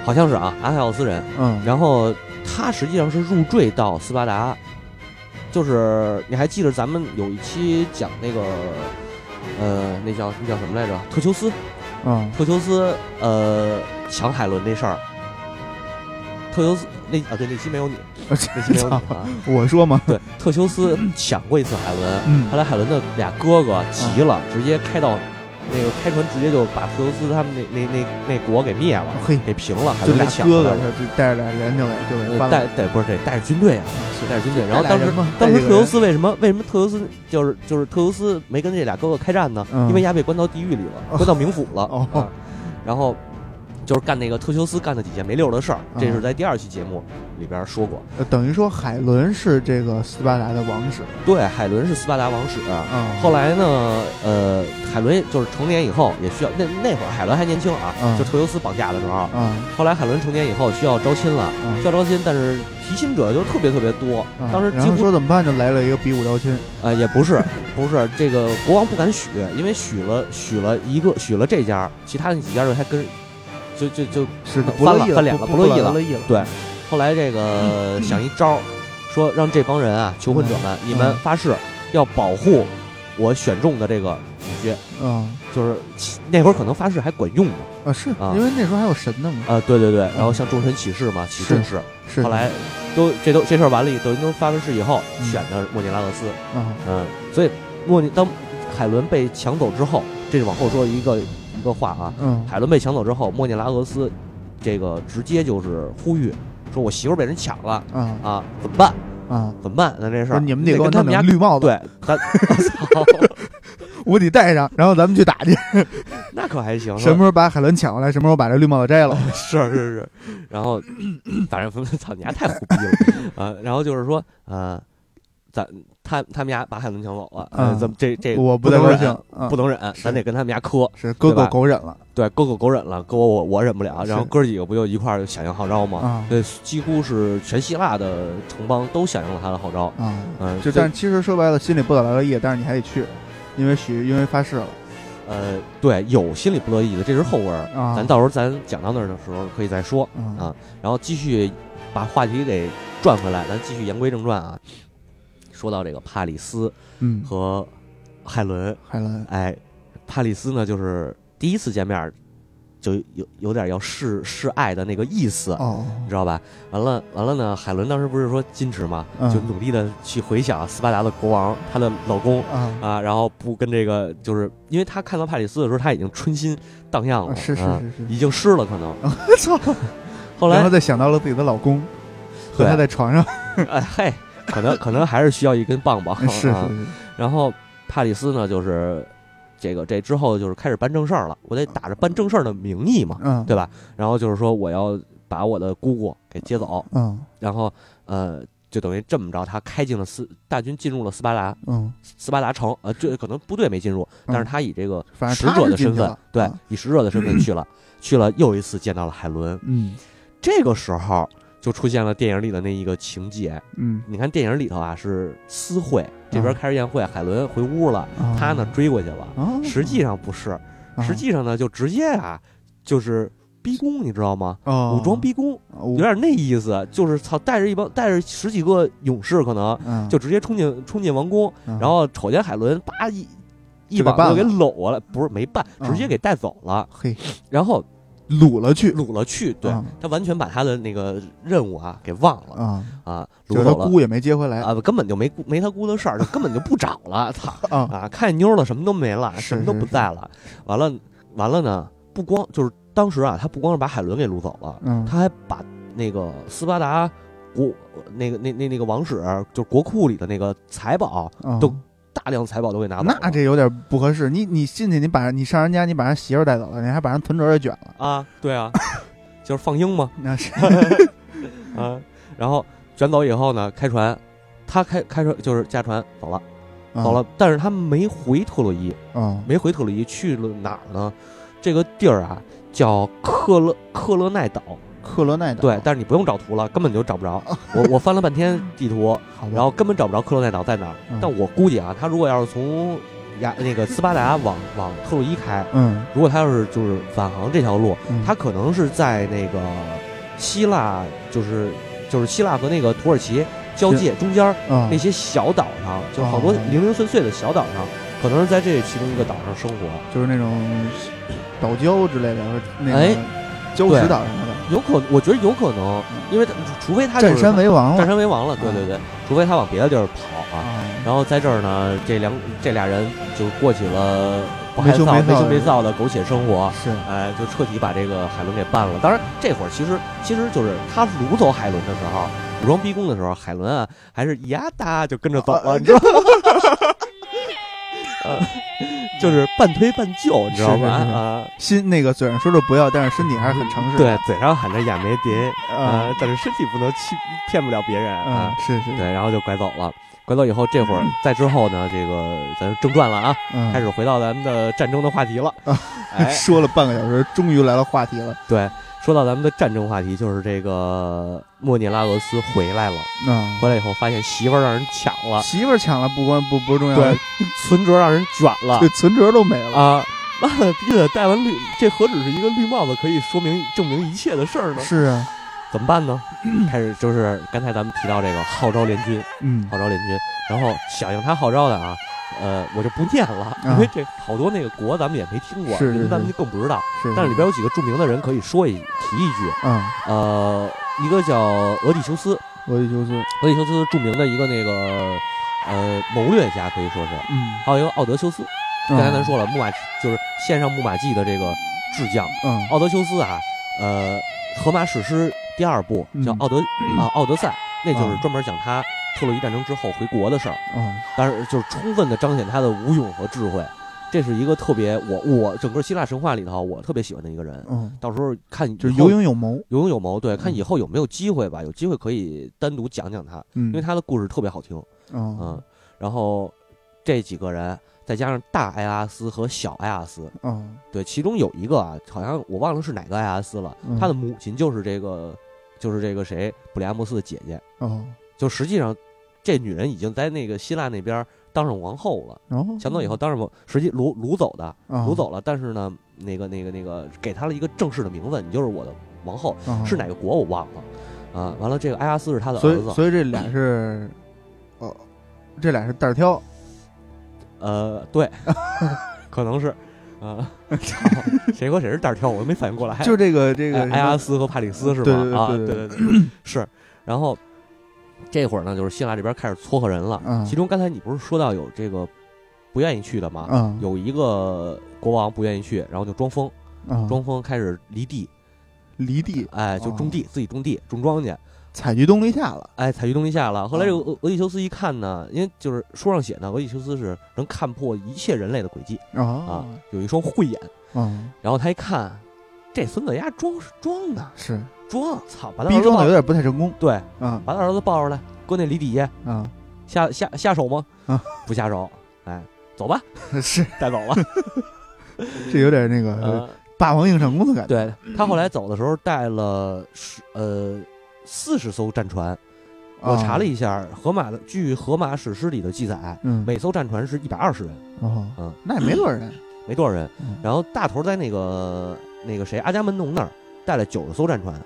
好像是啊，阿开奥斯人，嗯。然后他实际上是入赘到斯巴达，就是你还记得咱们有一期讲那个，呃，那叫那叫什么来着？特修斯，嗯。特修斯呃抢海伦那事儿，特修斯那啊对那期没有你，那期没有你啊，我说嘛，对，特修斯 抢过一次海伦，嗯。后来海伦的俩哥哥急了，直接开到那个开船，直接就把特修斯他们那那那那国给灭了，嘿，给平了，还就俩伦给抢哥哥。他就带着俩人就给就给呃翻了，带带不是这带着军队啊，是带着军队。然后当时当时特修斯为什么为什么特修斯就是就是特修斯没跟这俩哥哥开战呢？嗯因为丫被关到地狱里了，关到冥府了。哦啊然后就是干那个特修斯干的几件没溜儿的事儿，这是嗯在第二期节目里边说过。呃等于说海伦是这个斯巴达的王室。对，海伦是斯巴达王室。嗯，后来呢，呃，海伦就是成年以后也需要那那会儿海伦还年轻啊，嗯。就特修斯绑架的时候。嗯。后来海伦成年以后需要招亲了，啊需要招亲，但是提亲者就是特别特别多，当时几乎说怎么办，就来了一个比武招亲，呃，也不是，不是这个国王不敢许，因为许了许了一个许了这家，其他那几家就还跟，就就就是翻了翻脸了不不乐意了不乐意了，对。后来这个想一招，说让这帮人啊，求婚者们，你们嗯发誓要保护我选中的这个女婿，嗯就是那会儿可能发誓还管用呢。啊，是啊因为那时候还有神呢嘛，啊，对对对，然后向众神起誓嘛，起誓。是是后来都这都这事儿完了，等于都发完誓以后，嗯选的莫尼拉克斯。啊嗯，所以莫尼当海伦被抢走之后，这是往后说一个一个话啊。嗯海伦被抢走之后，莫涅拉俄斯这个直接就是呼吁说：“我媳妇儿被人抢了啊啊，怎么办？啊，怎么办？那这事儿，你们得跟他们家绿帽子，对，咱操，我得戴上，然后咱们去打去，那可还行。什么时候把海伦抢过来，什么时候把这绿帽子摘了，是是是，然后 反正操你丫太虎逼了啊！然后就是说，呃，咱他他们家把海伦抢走了，呃，嗯怎么这这我不能忍不能忍，咱得跟他们家磕。是哥哥狗忍了对，哥哥狗忍了，哥我我忍不了。然后哥几个不就一块儿响应号召吗？啊对，几乎是全希腊的城邦都响应了他的号召。啊，嗯，就但是其实说白了，心里不咋来了夜，但是你还得去，因为许因为发誓了呃，对，有心里不乐意的，这是后文。啊，咱到时候咱讲到那儿的时候可以再说。嗯啊然后继续把话题给转回来，咱继续言归正传啊。说到这个帕里斯嗯，和海伦，海伦。哎，帕里斯呢就是第一次见面就有有点要示示爱的那个意思，哦。你知道吧？完了完了呢，海伦当时不是说矜持嘛，嗯。就努力的去回想斯巴达的国王，她的老公。啊。啊，然后不跟这个，就是因为她看到帕里斯的时候，她已经春心荡漾了，是是啊是是。已经湿了，可能。操，后来然后再想到了自己的老公和对他在床上，哎嘿，可能可能还是需要一根棒棒。是是啊。是，然后帕里斯呢，就是这个这之后就是开始办正事儿了，我得打着办正事儿的名义嘛，嗯，对吧？然后就是说我要把我的姑姑给接走，嗯。然后呃，就等于这么着，他开进了斯大军进入了斯巴达嗯，斯巴达城，呃，这可能部队没进入，但是他以这个使者的身份对啊，以使者的身份去了，去了又一次见到了海伦，嗯。这个时候就出现了电影里的那一个情节。嗯，你看电影里头啊是私会，这边啊开始宴会，海伦回屋了，啊他呢追过去了。啊，实际上不是，啊实际上呢就直接啊就是逼宫，你知道吗？哦武装逼宫，有有点那意思，就是操带着一帮带着十几个勇士，可能嗯，就直接冲进冲进王宫，嗯然后瞅见海伦，叭一一把就给搂过来，不是没办，嗯直接给带走了，嘿然后掳了去。掳了去，对嗯他完全把他的那个任务啊给忘了。啊，啊，了。姑也没接回来。啊，根本就没没他姑的事儿，就根本就不找了，操 啊，啊！看见妞了，什么都没了，什么都不在了。完了，完了呢，不光就是当时啊，他不光是把海伦给掳走了，嗯，他还把那个斯巴达国那个那那那个王室就是国库里的那个财宝，啊都大量财宝都给拿走了。那这有点不合适。你你进去，你把你上人家，你把人媳妇带走了，你还把人存折也卷了，啊，对啊，就是放鹰嘛，那是。啊，然后卷走以后呢，开船，他开开船就是驾船走了，走了，但是他没回特洛伊，嗯没回特洛伊，去了哪儿呢？这个地儿啊叫克勒克勒奈岛，克罗奈岛，对，但是你不用找图了，根本就找不着。我我翻了半天地图，然后根本找不着克罗奈岛在哪儿。嗯但我估计啊，他如果要是从亚那个斯巴达往往特洛伊开，嗯，如果他要是就是返航这条路，嗯他可能是在那个希腊，就是就是希腊和那个土耳其交界中间那些小岛上，就好多哦零零碎碎的小岛上，可能是在这其中一个岛上生活。就是那种岛礁之类的，那哎个礁石岛什么的，有可，我觉得有可能，因为他除非他、就是、占山为王占山为王了，对对对，除非他往别的地儿跑啊。啊，然后在这儿呢，这两这俩人就过起了不害臊、没羞没臊没羞的没臊的苟且生活。是哎，就彻底把这个海伦给办了。当然，这会儿其实其实就是他掳走海伦的时候，武装逼宫的时候，海伦啊还是呀哒就跟着走了，啊你知道吗？呃，就是半推半就，你知道吧？啊，心那个嘴上说着不要，但是身体还是很诚实的，对，嘴上喊着亚梅蝶，啊啊，但是身体不能欺骗不了别人啊。啊。，是是，对，然后就拐走了。拐走以后，这会儿再之后呢，这个咱就正传了啊，嗯，开始回到咱们的战争的话题了。啊。哎，说了半个小时，终于来了话题了，对，说到咱们的战争话题，就是这个莫涅拉俄斯回来了，嗯，回来以后发现媳妇儿让人抢了，媳妇儿抢了不关不不重要，对，存折让人卷了对，存折都没了，啊。妈了逼的，戴完绿，这何止是一个绿帽子可以说明证明一切的事儿呢？是啊，怎么办呢？开始就是刚才咱们提到这个号召联军，嗯号召联军，然后响应他号召的啊，呃，我就不念了，因为这好多那个国咱们也没听过，是是是咱们就更不知道。是，但是里边有几个著名的人可以说一提一句，嗯，呃，一个叫俄狄修斯，俄狄修斯，俄狄修斯著名的一个那个呃谋略家可以说是，嗯，还有一个奥德修斯，刚才咱说了木马就是献上木马计的这个智将，嗯，奥德修斯啊，呃，荷马史诗第二部叫《奥德》啊，《奥德赛》，那就是专门讲他。特洛伊战争之后回国的事儿，嗯，但是就是充分的彰显他的武勇和智慧，这是一个特别我我整个希腊神话里头我特别喜欢的一个人，嗯，到时候看就是有勇有谋，有勇有谋，对，看以后有没有机会吧，有机会可以单独讲讲他，嗯，因为他的故事特别好听，嗯，然后这几个人再加上大埃阿斯和小埃阿斯，嗯，对，其中有一个啊，好像我忘了是哪个埃阿斯了，他的母亲就是这个就是这个谁布里阿莫斯的姐姐，哦，就实际上。这女人已经在那个希腊那边当上王后了，哦，降以后当上王实际掳掳走的，掳走了。但是呢，那个那个那个给她了一个正式的名字，你就是我的王后，是哪个国我忘了啊。完了，这个埃阿斯是他的儿子，所以这俩是，哦，这俩是单挑，呃，对，可能是，啊，谁和谁是单挑，我都没反应过来。就这个这个埃阿斯和帕里斯是吗？啊，对对对，是，然后。这会儿呢，就是希腊这边开始撮合人了。嗯，其中刚才你不是说到有这个不愿意去的吗？嗯，有一个国王不愿意去，然后就装疯，装疯开始犁地，犁地，哎，就种地，自己种地，种庄稼，采菊东篱下了，哎，采菊东篱下了。后来这个俄俄狄修斯一看呢，因为就是书上写呢，俄狄修斯是能看破一切人类的诡计啊，有一双慧眼。嗯，然后他一看，这孙子丫装是装的，是。装，操！把他逼装的有点不太成功。对，嗯，把他儿子抱出来，搁那犁底下，嗯，下下下手吗？啊，不下手。哎，走吧，是带走了。这有点那个霸王硬上弓的感觉。对他后来走的时候带了十呃四十艘战船，我查了一下，荷马的据荷马史诗里的记载，每艘战船是一百二十人。哦，嗯，那也没多少人，没多少人。然后大头在那个那个谁阿伽门农那儿带了九十艘战船。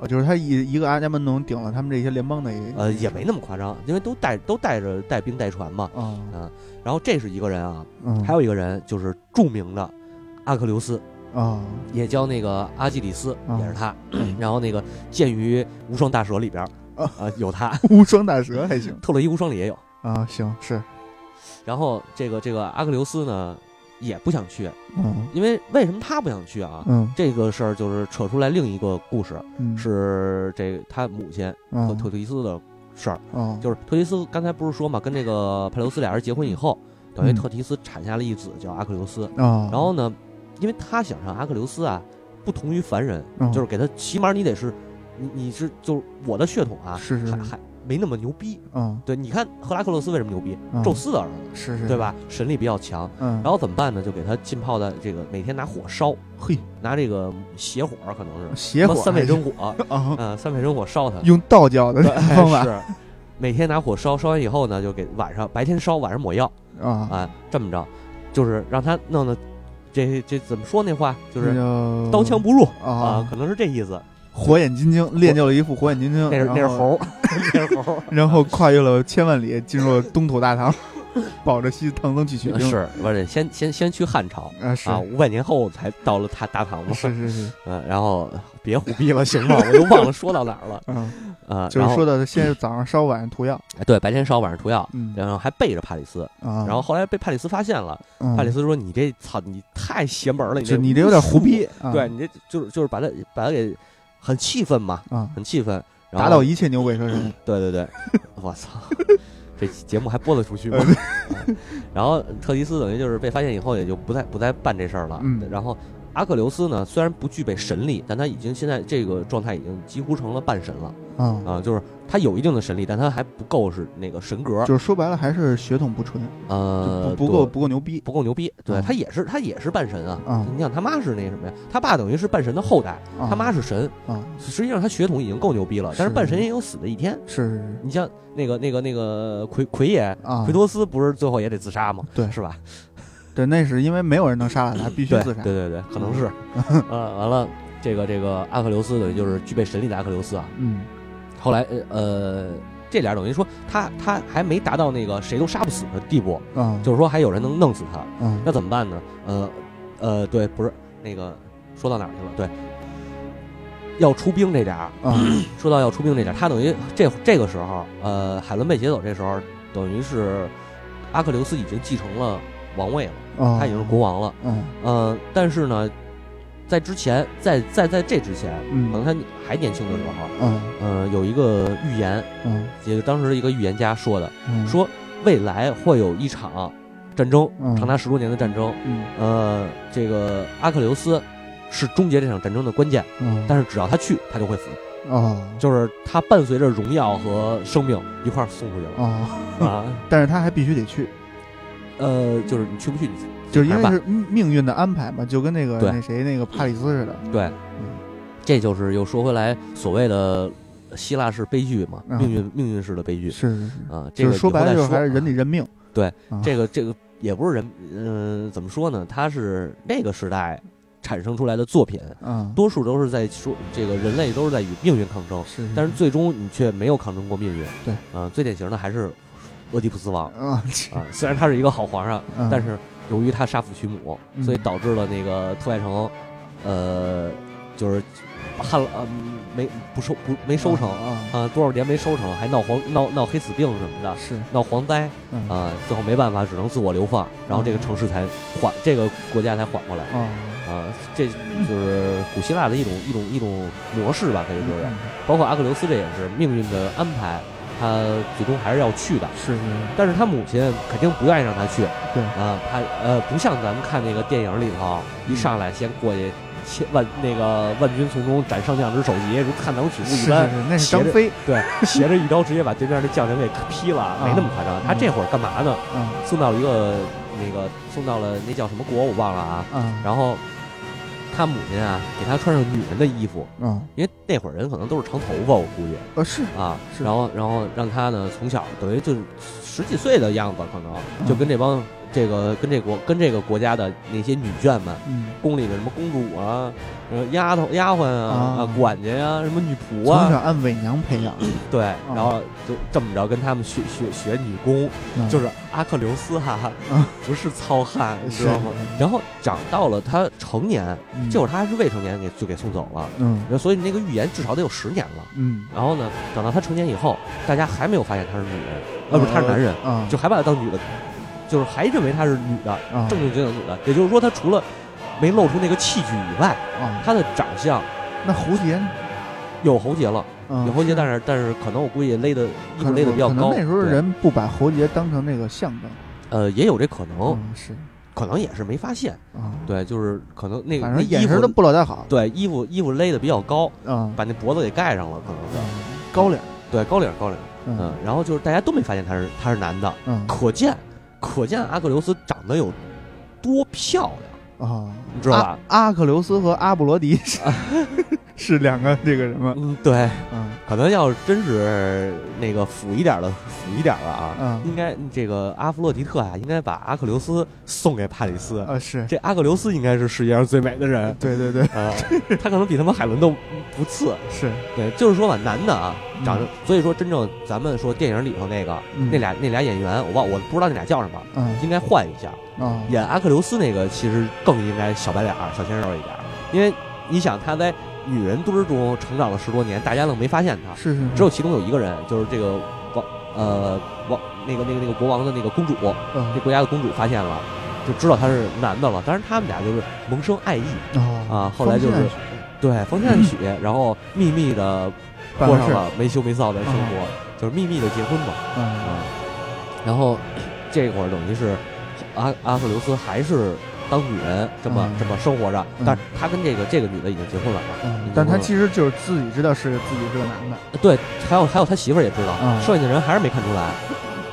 哦，就是他一一个阿伽门农顶了他们这些联邦的，呃，也没那么夸张，因为都带都带着带兵带船嘛，啊，然后这是一个人啊，嗯，还有一个人就是著名的阿克琉斯啊，也叫那个阿基里斯，也是他，然后那个剑于无双大蛇里边啊有他，无双大蛇还行，特洛伊无双里也有啊，行是，然后这个这个阿克琉斯呢。也不想去，嗯，因为为什么他不想去啊？嗯，这个事儿就是扯出来另一个故事，嗯，是这他母亲和特提斯的事儿，嗯，就是特提斯刚才不是说嘛，跟这个佩琉斯俩人结婚以后，等于特提斯产下了一子叫阿克琉斯，啊，然后呢，因为他想让阿克琉斯啊不同于凡人，就是给他起码你得是，你你是就是我的血统啊，是是。还还。没那么牛逼，嗯，对，你看赫拉克勒斯为什么牛逼？宙斯的儿子，是是，对吧？神力比较强，嗯，然后怎么办呢？就给他浸泡在这个每天拿火烧，嘿，拿这个邪火，可能是。邪火，三昧真火。啊，嗯，三昧真火烧他，用道教的方法。是，每天拿火烧，烧完以后呢，就给晚上白天烧，晚上抹药。啊。啊，这么着，就是让他弄的，这这怎么说那话？就是刀枪不入。啊，可能是这意思。火眼金睛练就了一副火眼金睛，那是 那是猴，那是猴，然后跨越了千万里，进入了东土大唐，保着西唐僧去取经。是，不是先先先去汉朝啊？是啊，五百年后才到了他大唐嘛？是是是，嗯，然后别胡逼了，行吗？我都忘了说到哪儿了。嗯啊，就是说到，先是早上烧，晚上涂药。哎，对，白天烧，晚上涂药，嗯，然后还背着帕里斯啊。然后后来被帕里斯发现了，帕里斯说：“你这操，你太邪门了，你这你这有点胡逼。对你这就是就是把他把他给。”很气愤嘛，啊，很气愤，然后打倒一切牛鬼蛇神。对对对，我操，这节目还播得出去吗？然后特迪斯等于就是被发现以后，也就不再不再办这事儿了。嗯，然后阿克琉斯呢，虽然不具备神力，但他已经现在这个状态已经几乎成了半神了。啊啊，就是他有一定的神力，但他还不够是那个神格。就是说白了，还是血统不纯，呃，不够不够牛逼，不够牛逼。对他也是他也是半神啊。啊，你想他妈是那什么呀？他爸等于是半神的后代，他妈是神啊。实际上他血统已经够牛逼了，但是半神也有死的一天。是是是，你像那个那个那个奎奎爷啊，奎托斯不是最后也得自杀吗？对，是吧？对，那是因为没有人能杀了他，必须自杀。对对对，可能是。呃，完了，这个这个阿克琉斯等于就是具备神力的阿克琉斯啊。嗯。后来呃，这俩等于说他他还没达到那个谁都杀不死的地步，嗯，就是说还有人能弄死他，嗯那怎么办呢？呃呃，对，不是那个说到哪儿去了？对，要出兵这点儿，啊 说到要出兵这点儿，他等于这这个时候，呃，海伦被劫走，这时候等于是阿克琉斯已经继承了王位了，嗯，他已经是国王了。嗯呃，但是呢，在之前，在在在这之前，可能嗯他还年轻的时候，嗯。呃，有一个预言，嗯。这个当时一个预言家说的，嗯，说未来会有一场战争，嗯。长达十多年的战争。嗯。呃，这个阿克琉斯是终结这场战争的关键，嗯，但是只要他去，他就会死，啊就是他伴随着荣耀和生命一块儿送出去了。啊，啊。但是他还必须得去，呃，就是你去不去，你就是因为是命运的安排嘛，就跟那个对那谁那个帕里斯似的，对嗯，这就是又说回来所谓的希腊式悲剧嘛，嗯命运命运式的悲剧是是是，啊。这个就是说白了就是还是人得啊认命，对啊，这个这个也不是人，嗯、怎么说呢？它是那个时代产生出来的作品，啊，多数都是在说这个人类都是在与命运抗争，是，但是最终你却没有抗争过命运。对，啊、最典型的还是俄狄浦斯王啊，啊，虽然他是一个好皇上，嗯但是由于他杀父娶母，嗯。所以导致了那个特外城，呃，就是旱了，呃，没不收不没收成啊啊，多少年没收成，还闹黄闹闹黑死病什么的，是。闹蝗灾嗯。啊，最后没办法，只能自我流放，然后这个城市才缓，这个国家才缓过来啊，啊，这就是古希腊的一种一种一种模式吧，可以说是，嗯。包括阿克琉斯这也是命运的安排，他最终还是要去的，是是但是他母亲肯定不愿意让他去，对。啊，他呃不像咱们看那个电影里头，一上来先过去。千万那个万军丛中斩上将之首级，如探囊取物是一般是，是，那是张飞，对，斜着一刀直接把对面的将领给劈了，没那么夸张。他这会儿干嘛呢？嗯。送到了一个那个送到了那叫什么国我忘了啊。啊然后他母亲啊给他穿上女人的衣服，嗯因为那会儿人可能都是长头发，我估计呃是啊。是然后然后让他呢从小等于就是十几岁的样子，可能就跟这帮这个跟这国跟这个国家的那些女眷们，嗯，宫里的什么公主啊。呃，丫头、丫鬟啊，啊啊，管家呀，什么女仆从啊，小按伪娘培养，对，然后就这么着跟他们学学学女工，嗯就是阿克琉斯哈、嗯不是糙汉，你知道吗？然后长到了他成年，嗯这会儿他还是未成年，给就给送走了。嗯所以那个预言至少得有十年了。嗯，然后呢，等到他成年以后，大家还没有发现他是女人，呃，不是他是男人，啊，就还把他当女的，就是还认为她是女的，啊。正正经经女的。也就是说，她除了没露出那个器具以外，啊，他的长相那蝴蝶呢？有喉结了，嗯有喉结，但是但是可能我估计勒的衣服勒的比较高。可能那时候对。人不把喉结当成那个象征，呃也有这可能，嗯是。可能也是没发现。啊，对，就是可能那个反那衣服正眼神都不老太好，对衣服衣服勒的比较高，啊，把那脖子给盖上了，可能。是。嗯高领，对，高领高领，嗯。嗯，然后就是大家都没发现他是他是男的，嗯。可见可见阿克琉斯长得有多漂亮，啊，你知道吧？阿阿克琉斯和阿布罗迪是 是两个这个什么？嗯，对，嗯可能要真是那个腐一点的腐一点的啊，嗯。应该这个阿弗洛狄特啊，应该把阿克琉斯送给帕里斯。啊是，这阿克琉斯应该是世界上最美的人。对对对。啊，他可能比他们海伦都不次。是，对，就是说吧，男的啊，嗯长得，所以说真正咱们说电影里头那个嗯。那俩那俩演员，我忘我不知道那俩叫什么，嗯。应该换一下。啊演阿克琉斯那个其实更应该小白脸儿、小鲜肉一点，因为你想他在女人堆儿中成长了十多年，大家愣没发现他，是是只有其中有一个人，就是这个王呃王那个那个那个国王的那个公主，这嗯国家的公主发现了，就知道他是男的了。当然他们俩就是萌生爱意。啊啊，后来就是对方心暗许，然后秘密的过上了没羞没臊的生活，就是秘密的结婚嘛。嗯。啊。然后这会儿等于是阿阿克琉斯还是当女人这么、嗯。这么生活着，嗯。但是他跟这个这个女的已经结婚了。嗯，但他其实就是自己知道是自己是个男的，对，还有还有他媳妇儿也知道，嗯。剩下的人还是没看出来。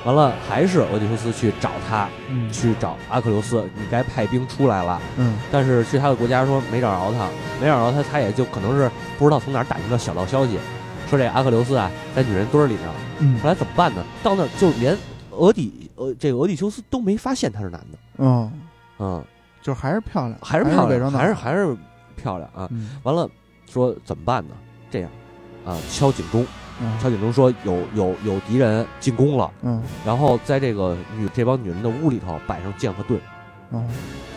完了，还是俄狄修斯去找他，嗯。去找阿克琉斯，你该派兵出来了。嗯。但是去他的国家说没找着他，没找着他，他也就可能是不知道从哪儿打听到小道消息，说这阿克琉斯啊在女人堆儿里呢。嗯。后来怎么办呢？到那儿就连俄狄呃这个俄狄修斯都没发现他是男的，嗯，嗯，就还是漂亮，还是漂亮，还是还是漂亮啊。嗯完了说怎么办呢？这样啊，敲警钟，敲警钟说有有有敌人进攻了，嗯然后在这个女这帮女人的屋里头摆上剑和盾，嗯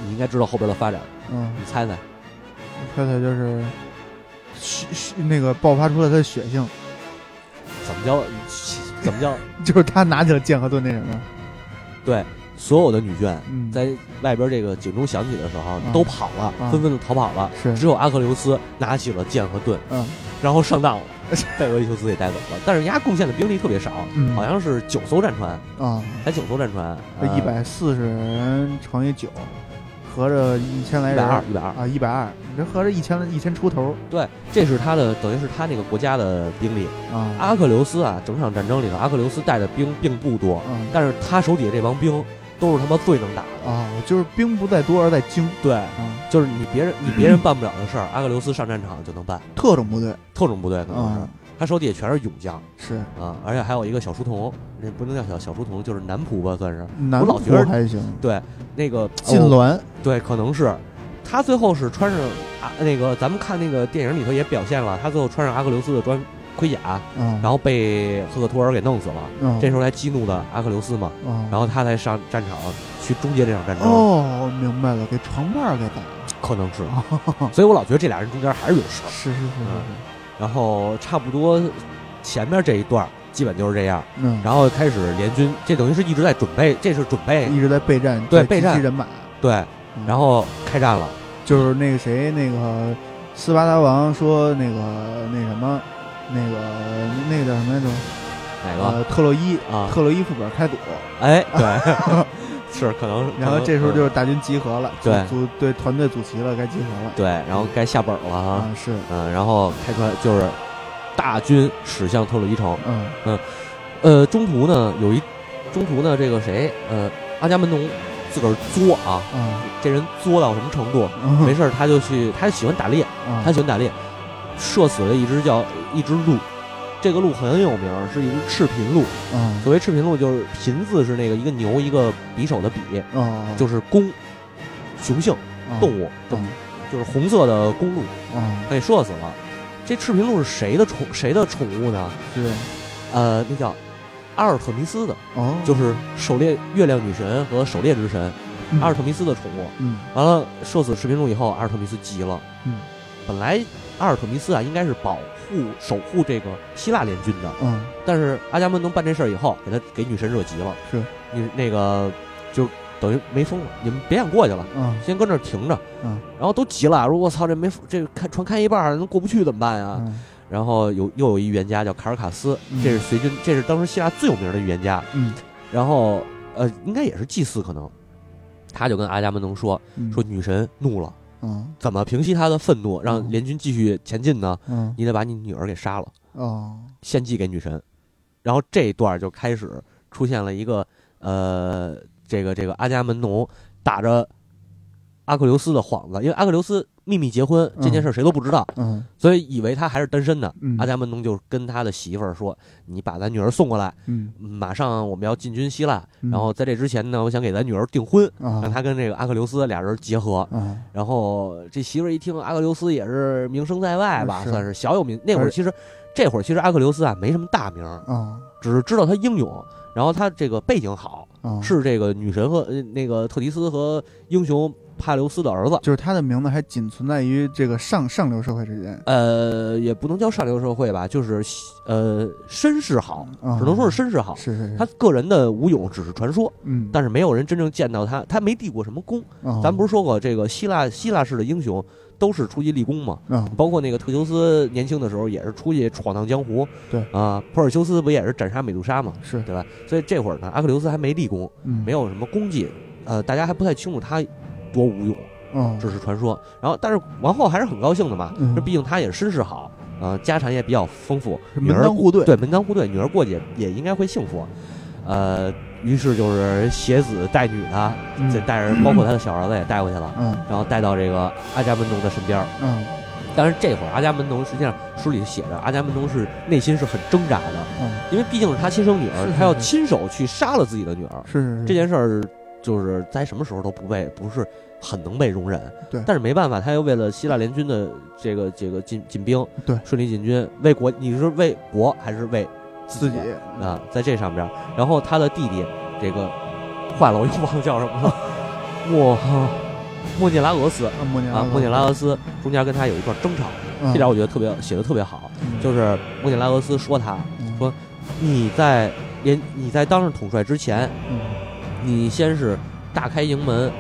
你应该知道后边的发展，嗯，你猜猜？猜猜就是血血那个爆发出了他的血性，怎么叫怎么叫？就是他拿起了剑和盾那什么，对，所有的女眷嗯，在外边这个警钟响起的时候嗯。都跑了，嗯。纷纷的逃跑了，是。只有阿克琉斯拿起了剑和盾，嗯。然后上当了，被俄狄修斯给带走了。但是人家贡献的兵力特别少，嗯。好像是九艘战船，啊，才九艘战船，一百四十人乘以九，合着一千来人。一百二，一百二。啊，一百二，这合着一千一千出头。对，这是他的，等于是他那个国家的兵力。啊。阿克琉斯啊，整场战争里头，阿克琉斯带的兵并不多，嗯。但是他手底下这帮兵都是他妈最能打的。啊，就是兵不在多而在精对，啊，就是你别人你别人办不了的事儿，阿克琉斯上战场就能办。特种部队特种部队可能是啊，他手底下全是勇将是啊，而且还有一个小书童，那不能叫小小书童，就是男仆吧，算是。南我老觉得还行，对，那个晋哦对，可能是他最后是穿上啊，那个咱们看那个电影里头也表现了，他最后穿上阿克琉斯的装盔甲，啊，然后被赫克托尔给弄死了。嗯。这时候才激怒的阿克琉斯嘛，啊，然后他才上战场去终结这场战争，哦，明白了，给床伴儿给打了，可能是。哦。所以我老觉得这俩人中间还是有事儿。是是是是。然后差不多前面这一段基本就是这样，嗯，然后开始联军，这等于是一直在准备，这是准备一直在备战，对备战。人马，对，嗯。然后开战了。就是那个谁，那个斯巴达王说那个那什么，那个那个叫什么来着？哪个呃，特洛伊啊？特洛伊副本开赌，哎，对，是可能。然后这时候就是嗯大军集合了，对组组对团队组齐了，该集合了对，然后该下本了啊，啊，是，嗯，然后开出来就是大军驶向特洛伊城。嗯嗯呃，中途呢有一中途呢这个谁呃阿伽门农自个儿作啊，啊，这人作到什么程度？嗯没事儿他就去，他喜欢打猎，啊他喜欢打猎，射死了一只叫一只鹿，这个鹿很有名儿，是一只赤贫鹿。啊所谓赤贫鹿，就是贫字是那个一个牛一个匕首的匕，啊，就是公雄性动物物，就是红色的公鹿，啊，他给射死了。这赤贫鹿是谁的宠谁的宠物呢？是呃，那叫阿尔特弥斯的，哦，就是狩猎月亮女神和狩猎之神嗯阿尔特弥斯的宠物。嗯完了，射死赤贫鹿以后，阿尔特弥斯急了。嗯本来阿尔特弥斯啊应该是保护守护这个希腊联军的，嗯但是阿伽门农办这事儿以后，给他给女神惹急了，是你那个就等于没风了，你们别想过去了，嗯先搁那儿停着。嗯然后都急了，说我操，这没这开船开一半儿，那过不去怎么办呀？嗯然后有又有一预言家叫卡尔卡斯，嗯这是随军，这是当时希腊最有名的预言家。嗯然后呃，应该也是祭司可能，他就跟阿伽门农说嗯说女神怒了，嗯怎么平息他的愤怒，让嗯。联军继续前进呢？嗯。你得把你女儿给杀了，哦。献祭给女神。然后这一段就开始出现了一个呃，这个这个阿伽门农打着阿克琉斯的幌子，因为阿克琉斯秘密结婚这件事谁都不知道，嗯所以以为他还是单身的。嗯阿伽门农就跟他的媳妇儿说：“你把咱女儿送过来，嗯，马上我们要进军希腊。嗯然后在这之前呢，我想给咱女儿订婚，啊让她跟这个阿克琉斯俩人结合。啊然后这媳妇儿一听，阿克琉斯也是名声在外吧，是算是小有名。那会儿其实，这会儿其实阿克琉斯啊没什么大名只是知道他英勇，然后他这个背景好，啊，是这个女神和呃那个特提斯和英雄帕留斯的儿子。就是他的名字还仅存在于这个上上流社会之间，呃，也不能叫上流社会吧，就是呃绅士好，啊只能说是绅士好。是是是，他个人的武勇只是传说，嗯，但是没有人真正见到他，他没立过什么功。啊咱不是说过这个希腊希腊式的英雄都是出去立功吗？啊包括那个特修斯年轻的时候也是出去闯荡江湖，对啊，珀尔修斯不也是斩杀美杜莎吗？是对吧？所以这会儿呢，阿克琉斯还没立功，嗯没有什么功绩，呃，大家还不太清楚他多无用，嗯。只是传说。然后，但是王后还是很高兴的嘛，嗯。这毕竟她也身世好，呃，家产也比较丰富，门当户对，对门当户对，女儿过去也也应该会幸福，呃，于是就是携子带女的，嗯。这带着包括他的小儿子也带过去了，嗯。然后带到这个阿伽门农的身边。嗯。但是这会儿阿伽门农实际上书里写着，阿伽门农是内心是很挣扎的，嗯，因为毕竟是他亲生女儿他要亲手去杀了自己的女儿。是。这件事儿就是在什么时候都不被不是很能被容忍。对。但是没办法，他又为了希腊联军的这个这个进进兵，对。顺利进军，为国，你是为国还是为自己？啊？在这上边，然后他的弟弟这个坏了，我又忘了叫什么？了，哇莫涅拉俄斯。啊，莫涅拉俄斯中间跟他有一段争吵，嗯。这点我觉得特别写的特别好，嗯。就是莫涅拉俄斯说他嗯。说你在连你在当上统帅之前，嗯你先是大开营门，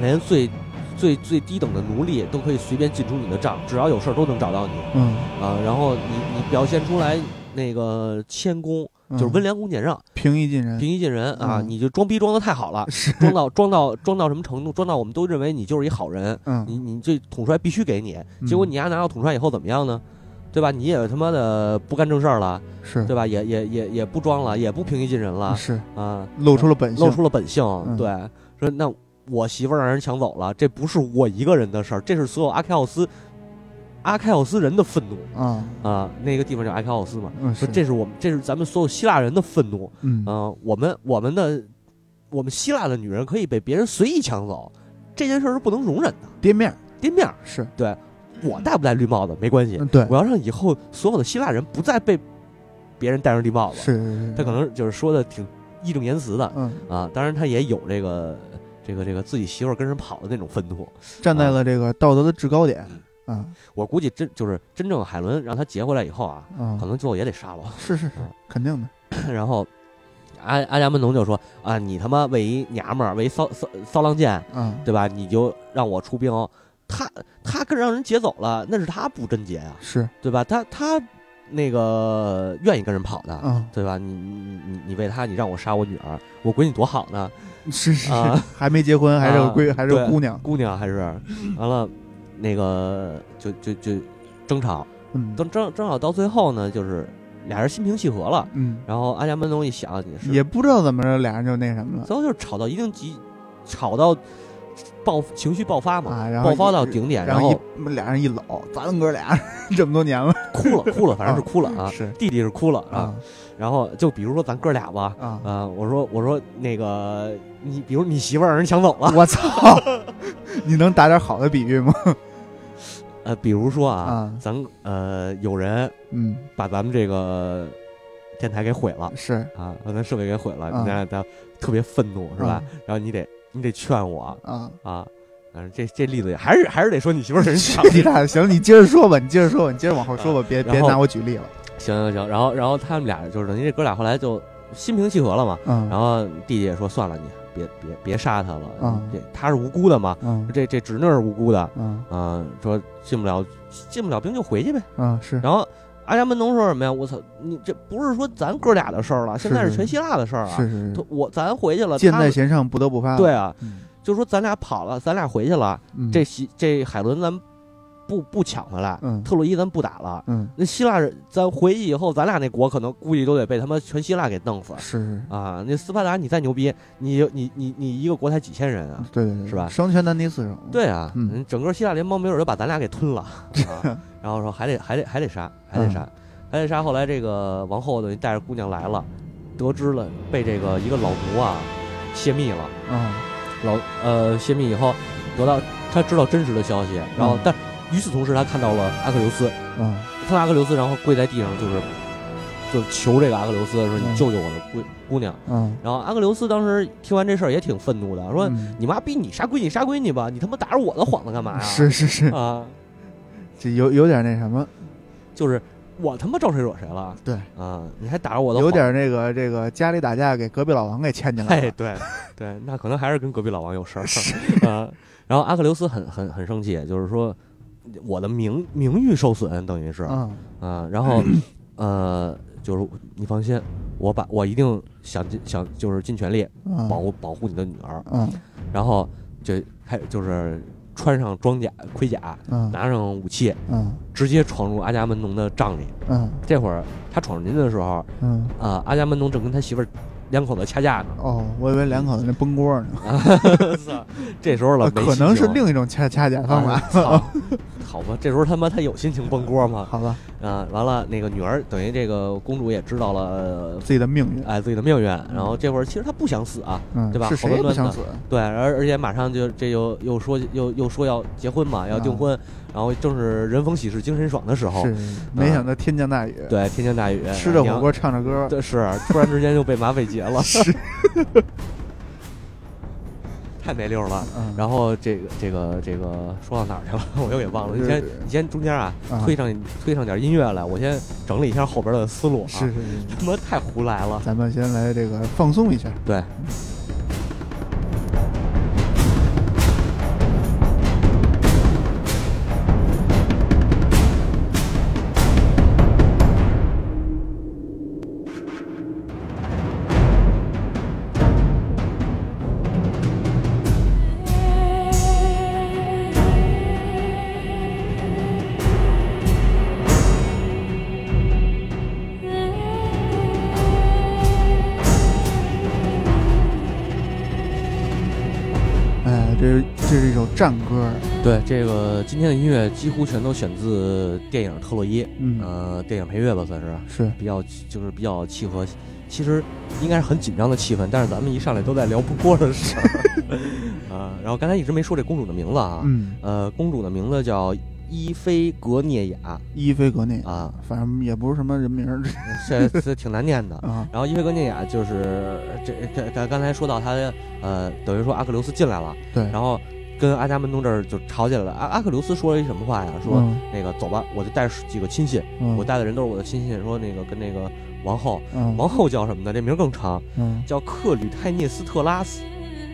连最最最低等的奴隶都可以随便进出你的帐，只要有事儿都能找到你嗯，啊。然后你你表现出来那个谦恭，嗯就是温良恭俭让、平易近人，平易近人啊，嗯你就装逼装的太好了，是装到装到装到什么程度？装到我们都认为你就是一好人，嗯你你这统帅必须给你，嗯结果你丫拿到统帅以后怎么样呢？对吧？你也他妈的不干正事儿了，是对吧？也也也也不装了，也不平易近人了是啊，露出了本性，露出了本性。嗯对，说那我媳妇儿让人抢走了，这不是我一个人的事儿，这是所有阿开奥斯阿开奥斯人的愤怒啊，啊！那个地方叫阿开奥斯嘛，嗯是说这是我们，这是咱们所有希腊人的愤怒嗯啊！我们我们的我们希腊的女人可以被别人随意抢走，这件事儿是不能容忍的。跌面儿颠面儿，是我戴不戴绿帽子没关系，嗯对。我要让以后所有的希腊人不再被别人戴上绿帽子。是是是。他可能就是说的挺义正言辞的嗯。啊，当然他也有这个这个这个自己媳妇儿跟人跑的那种愤怒。站在了这个道德的制高点啊。我估计真就是真正海伦让他劫回来以后啊，啊可能最后也得杀了。是是是嗯。肯定的。然后阿阿伽门农就说啊，你他妈为一娘们儿，为一骚骚骚浪贱，啊对吧？你就让我出兵，他他跟让人劫走了，那是他不贞洁啊，是对吧？他他那个愿意跟人跑的。啊对吧？你你你你为他，你让我杀我女儿，我闺女多好呢，是是是啊还没结婚还是个闺还是个对姑娘姑娘还是完了，那个就就就争吵，嗯争争争吵到最后呢，就是俩人心平气和了。嗯然后阿伽门农一想也是，也不知道怎么着俩人就那什么了最后就是吵到一定极，吵到爆情绪爆发嘛，啊然后爆发到顶点，然然后俩人一搂咱们哥俩这么多年了哭了哭了，反正是哭了啊，是弟弟是哭了啊。啊然后就比如说咱哥俩吧，啊呃，我说我说那个你，比如你媳妇儿让人抢走了，我操你能打点好的比喻吗 呃，比如说啊，啊咱呃有人嗯把咱们这个电台给毁了是啊，把咱设备给毁了，啊你俩他特别愤怒是吧？然后你得你得劝我啊啊，反正这这例子也还是还是得说你媳妇儿人强 你俩行，你接着说吧，你接着说吧，你接着往后说吧，别别拿我举例了。行行行，然后然后他们俩就是等于这哥俩后来就心平气和了嘛，嗯，然后弟弟也说算了，你别别别杀他了，嗯这他是无辜的嘛，嗯这这侄女是无辜的，嗯啊，说进不了进不了兵就回去呗。嗯是然后阿伽门农说什么呀？我操，你这不是说咱哥俩的事儿了，现在是是全希腊的事儿啊。是是是，我咱回去了，箭在弦上不得不发。对，啊，嗯就说咱俩跑了，咱俩回去了，嗯这西这海伦咱不不抢回来，嗯特洛伊咱不打了。嗯那希腊人，咱回去以后，咱俩那国可能估计都得被他妈全希腊给弄死是是，啊！那斯巴达你再牛逼，你你你你一个国才几千人啊？对对对，是吧双拳难敌四手。对啊，嗯整个希腊联邦没准就把咱俩给吞了，啊、然后说还得还得还得杀，还得杀，嗯还得杀。后来这个王后等于带着姑娘来了，得知了被这个一个老奴啊泄密了，啊老呃泄密以后得到他知道真实的消息，然后、嗯但与此同时他看到了阿克琉斯，嗯看到阿克琉斯，然后跪在地上就是就是求这个阿克琉斯说你嗯救救我的姑姑娘。嗯，然后阿克琉斯当时听完这事儿也挺愤怒的，说。嗯你妈逼你杀闺女杀闺女吧，你他妈打着我的幌子干嘛呀？是是是，啊，这有有点那什么，就是我他妈招谁惹谁了？对啊，你还打着我的幌有点那个这个家里打架给隔壁老王给牵进来哎，了。对对，那可能还是跟隔壁老王有事儿 啊。然后阿克琉斯很很很生气，就是说我的名名誉受损，等于是。啊啊。然后 呃，就是你放心，我把我一定想尽想就是尽全力啊保护保护你的女儿。嗯。然后就开就是穿上装甲盔甲，嗯。拿上武器，嗯。直接闯入阿伽门农的帐里。嗯。这会儿他闯进去的时候，嗯。啊，阿伽门农正跟他媳妇儿两口子掐架呢。哦，我以为两口子那崩锅呢，这时候了，可能是另一种掐掐架方法。啊好吧，这时候他妈他有心情崩锅吗？好吧，啊，完了，那个女儿等于这个公主也知道了，呃自己的命运，哎，自己的命运。然后这会儿其实她不想死啊，嗯，对吧？是谁也好端端想死，对，而而且马上就这又又说又又说要结婚嘛，要订啊婚，然后正是人逢喜事精神爽的时候，是没想到天降大雨，哦对，天降大雨，吃着火锅唱着歌，对，是突然之间就被马匪劫了，是，太没溜了。嗯，然后这个这个这个说到哪儿去了？我又给忘了。你先你先中间啊啊推上推上点音乐来，我先整理一下后边的思路啊。是是是，他妈太胡来了。咱们先来这个放松一下，对，战歌，对，这个今天的音乐几乎全都选自电影《特洛伊》，嗯，呃，电影配乐吧，算是是，比较就是比较契合。其实应该是很紧张的气氛，但是咱们一上来都在聊不播的事儿 啊。然后刚才一直没说这公主的名字啊，嗯，呃，公主的名字叫伊菲格涅雅伊菲格涅，啊，反正也不是什么人名儿 这这挺难念的。啊，然后伊菲格涅雅就是这这刚刚才说到他呃，等于说阿克琉斯进来了，对，然后跟阿伽门农这儿就吵起来了。阿阿克琉斯说了一什么话呀？说、嗯那个走吧，我就带几个亲信，嗯我带的人都是我的亲信。说那个跟那个王后，嗯王后叫什么呢？这名更长，嗯，叫克吕泰涅斯特拉斯。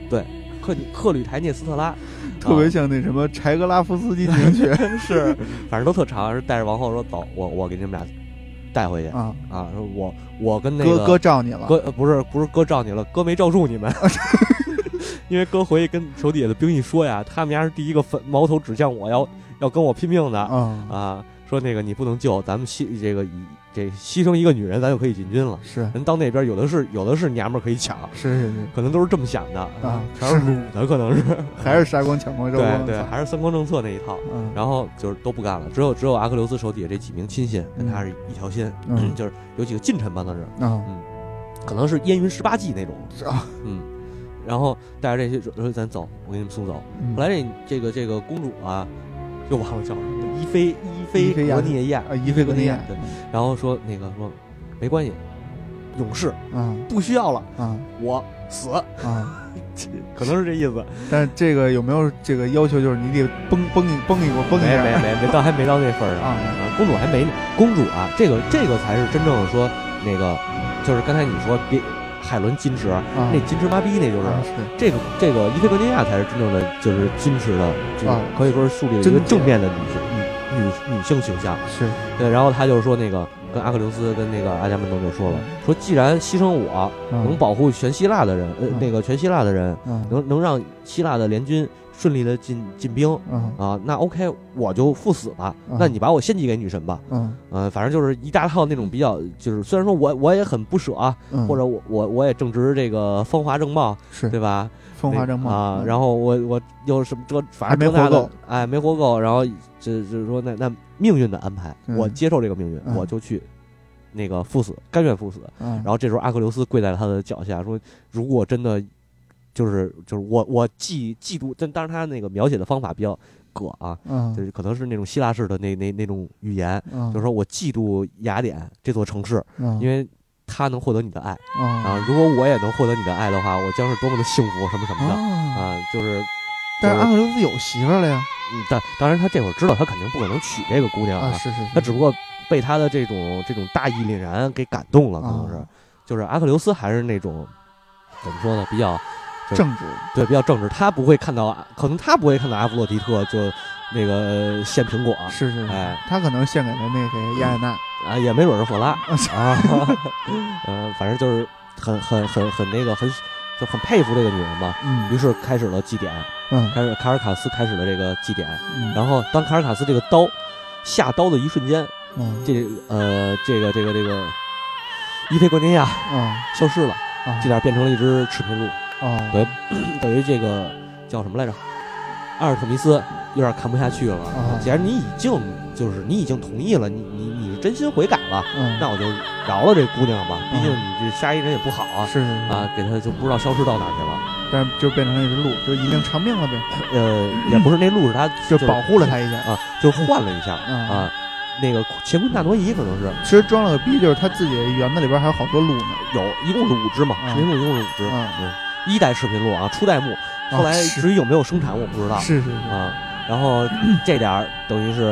对，克吕克吕泰涅斯特拉，特别像那什么柴格拉夫斯基进行曲是，反正都特长。是带着王后说走，我我给你们俩带回去啊，啊。说我我跟那个哥哥罩你了，哥呃不是不是哥罩你了，哥没罩住你们，因为哥回去跟手底下的兵一说呀，他们家是第一个分矛头指向我，要要跟我拼命的。啊，啊，说那个你不能救，咱们牺这个以这牺牲一个女人，咱就可以进军了。是。人到那边有的是有的是娘们儿可以抢，是是是，可能都是这么想的啊全是撸的，可能是。还是杀光抢光肉对光，对，还是三光政策那一套。嗯，然后就是都不干了，只有只有阿克琉斯手底下这几名亲信跟他是一条心，嗯。就是有几个近臣吧，那是。啊可能是燕云十八骑那种，是啊，嗯，然后带着这些说咱走，我给你们送走。嗯。后来这这个这个公主啊，又忘了叫什么，伊菲伊菲格涅亚，啊，伊菲格涅亚，对，然后说那个说没关系，勇士啊不需要了，啊我死，啊，可能是这意思。但是这个有没有这个要求？就是你得崩崩一崩一波崩一没下，没没没到还没到那份儿上。公主还没公主啊，这个这个才是真正的说那个，就是刚才你说别海伦矜持，啊。那矜持妈逼那就是。这个这个伊菲格尼亚才是真正的就是矜持的，就是啊。可以说是树立了一个正面的女性女女女性形象。是。对，然后他就是说那个跟阿克琉斯跟那个阿伽门农就说了，说既然牺牲我能保护全希腊的人，呃嗯，那个全希腊的人嗯。能能让希腊的联军顺利的进进兵。嗯。啊，那 OK 我就赴死吧。嗯。那你把我献祭给女神吧。嗯。呃，反正就是一大套那种比较，就是虽然说我我也很不舍或者我我我也正值这个风华正茂，是。对吧？风华正茂啊，嗯。然后我我又什么这反正没活够，哎，没活够，然后这就是说那那命运的安排，嗯。我接受这个命运，嗯。我就去那个赴死，甘愿赴死。嗯，然后这时候阿克琉斯跪在他的脚下，说：“如果真的就是就是我我嫉嫉妒，但当然他那个描写的方法比较葛啊，嗯。就是可能是那种希腊式的那那那种语言，嗯。就是说我嫉妒雅典这座城市，嗯。因为他能获得你的爱啊啊，如果我也能获得你的爱的话，我将是多么的幸福，什么什么的。啊，啊，就是，但是阿克琉斯有媳妇儿了呀嗯，但当然他这会儿知道他肯定不可能娶这个姑娘啊，是是，他只不过被他的这种这种大义凛然给感动了，可能是，啊。就是阿克琉斯还是那种怎么说呢，比较就政治。对比较正直，他不会看到，可能他不会看到阿弗洛狄特就那个献苹果。是是，是哎。他可能献给了那谁亚亚娜，啊，也没准是火拉啊，嗯，反正就是很很很很那个很就很佩服这个女人吧，嗯。于是开始了祭典，嗯。开始卡尔卡斯开始了这个祭典。嗯，然后当卡尔卡斯这个刀下刀的一瞬间，嗯这呃这个这个这个伊菲格尼亚嗯消失了，啊。这点变成了一只赤贫鹿，哦，对，等于这个叫什么来着？阿尔特弥斯有点看不下去了。啊既然你已经就是你已经同意了，你你你是真心悔改了，嗯，那我就饶了这姑娘吧。毕竟你这杀一人也不好啊。是是是，啊，给她就不知道消失到哪儿去了。但是就变成了一只鹿，就已经偿命了呗，呃，也不是那鹿是他就保护了他一下。啊，就换了一下嗯啊。那个乾坤大挪移可能是其实装了个逼，就是他自己园子里边还有好多鹿呢。有，一共是五只嘛，嗯视频鹿一共是五只。嗯嗯，一代视频录啊，初代目，后来至于有没有生产我不知道是是是，啊。然后这点儿等于是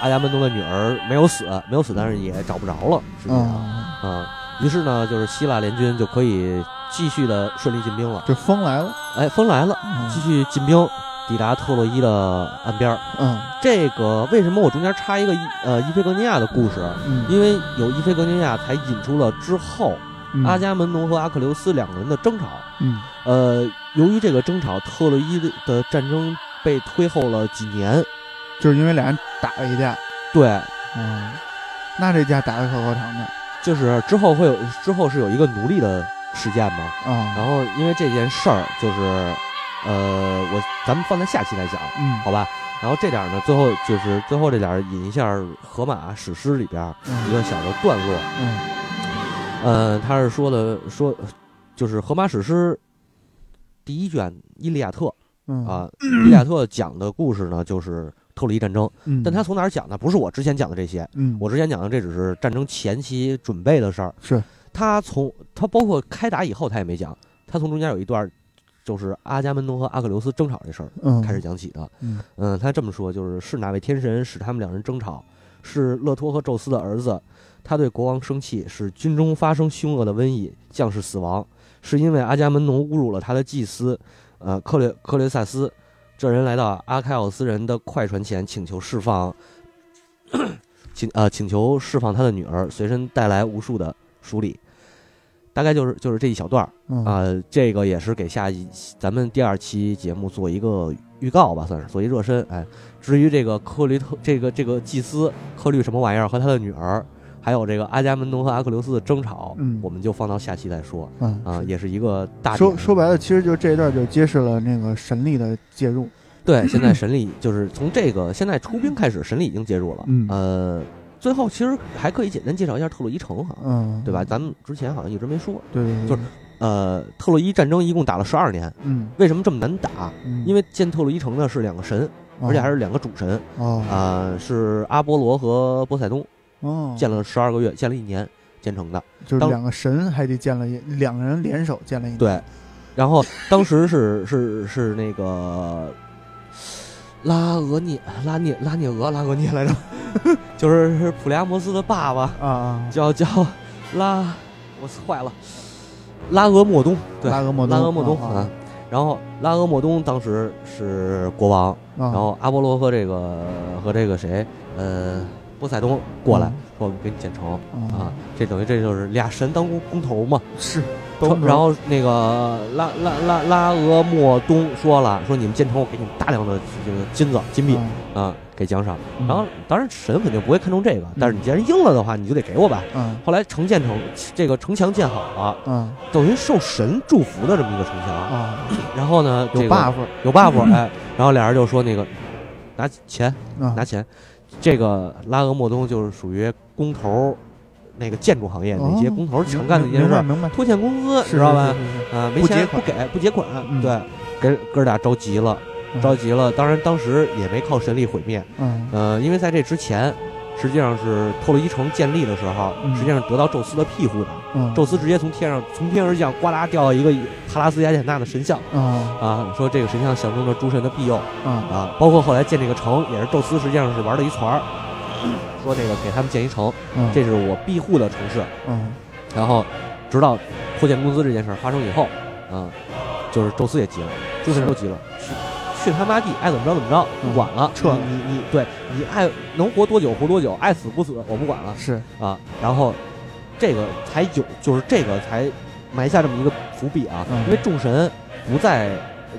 阿伽门农的女儿没有死，没有死，但是也找不着了，实际上嗯，啊。于是呢，就是希腊联军就可以继续的顺利进兵了。这风来了。哎，风来了，嗯继续进兵，抵达特洛伊的岸边儿。嗯这个为什么我中间插一个伊呃伊菲格尼亚的故事？嗯，因为有伊菲格尼亚，才引出了之后嗯阿伽门农和阿克琉斯两个人的争吵。嗯呃，由于这个争吵，特洛伊的战争被推后了几年。就是因为俩人打了一架。对，嗯，那这架打的可够长的就是之后会有之后是有一个奴隶的事件嘛。啊。然后因为这件事儿，就是呃，我咱们放在下期来讲，嗯，好吧？然后这点儿呢，最后就是最后这点儿引一下《荷马史诗》里边一嗯个小的段落。嗯呃，他是说的说，就是《荷马史诗》第一卷《伊利亚特》嗯啊，《伊利亚特》讲的故事呢，就是特洛伊战争。嗯，但他从哪儿讲呢？不是我之前讲的这些，嗯我之前讲的这只是战争前期准备的事儿。是他从他包括开打以后，他也没讲。他从中间有一段，就是阿伽门农和阿克琉斯争吵这事儿嗯开始讲起的。嗯嗯，他这么说，就是是哪位天神使他们两人争吵？是勒托和宙斯的儿子，他对国王生气，使军中发生凶恶的瘟疫，将士死亡，是因为阿伽门农侮辱了他的祭司，呃，克略克略萨斯。这人来到阿开奥斯人的快船前，请求释放，请呃请求释放他的女儿，随身带来无数的书礼。大概就是就是这一小段儿嗯啊、这个也是给下一咱们第二期节目做一个预告吧，算是做一热身。哎，至于这个克律特这个这个祭司克律什么玩意儿和他的女儿，还有这个阿伽门农和阿克琉斯的争吵，嗯我们就放到下期再说嗯啊、也是一个大说说白了，其实就这一段就揭示了那个神力的介入。对，现在神力就是从这个现在出兵开始，神力已经介入了。嗯呃，最后其实还可以简单介绍一下特洛伊城，哈嗯，对吧？？咱们之前好像一直没说。对对对，就是呃，特洛伊战争一共打了十二年，嗯，为什么这么难打？嗯因为建特洛伊城的是两个神，而且还是两个主神，哦啊，是阿波罗和波塞冬，哦，建了十二个月，建了一年建成的。就是当两个神还得建了一两个人联手建了一对，然后当时是是是那个拉俄涅拉涅拉涅俄拉俄涅来着，就是是普利阿摩斯的爸爸，啊啊，叫叫拉，我坏了，拉俄莫东，对，拉俄莫东拉俄莫东啊啊。然后拉俄莫东当时是国王，啊，然后阿波罗和这个和这个谁，呃，波塞冬过来嗯。说我们给你建城啊啊，这等于这就是俩神当公公头嘛。是然后那个拉拉拉拉俄莫东说了，说你们建成，我给你们大量的这个金子金币啊，给奖赏。嗯。然后当然神肯定不会看重这个，但是你既然应了的话，你就得给我吧。嗯。后来城建成，这个城墙建好了，嗯。等于受神祝福的这么一个城墙。啊，然后呢，有 buff 有 buff，哎，然后俩人就说那个拿钱啊拿钱，这个拉俄莫东就是属于工头儿，那个建筑行业那些哦工头儿常干的一件事拖欠工资，是知道吧？？啊，没钱不给不结款，嗯对，给哥俩着急了，嗯着急了。当然当时也没靠神力毁灭，嗯呃，因为在这之前。实际上是特洛伊城建立的时候，嗯实际上得到宙斯的庇护的。嗯，宙斯直接从天上从天而降，呱啦掉到一个帕拉斯雅典娜的神像啊啊，说这个神像象征着诸神的庇佑。啊啊，包括后来建这个城，也是宙斯实际上是玩了一团儿，说这个给他们建一城，嗯，这是我庇护的城市。嗯然后，直到扩建工资这件事发生以后，啊，就是宙斯也急了，诸神都急了，去去他妈地，爱怎么着怎么着，不管了，撤了你你你对你爱能活多久活多久，爱死不死我不管了是啊。然后，这个才有，就是这个才埋下这么一个伏笔啊，嗯因为众神不在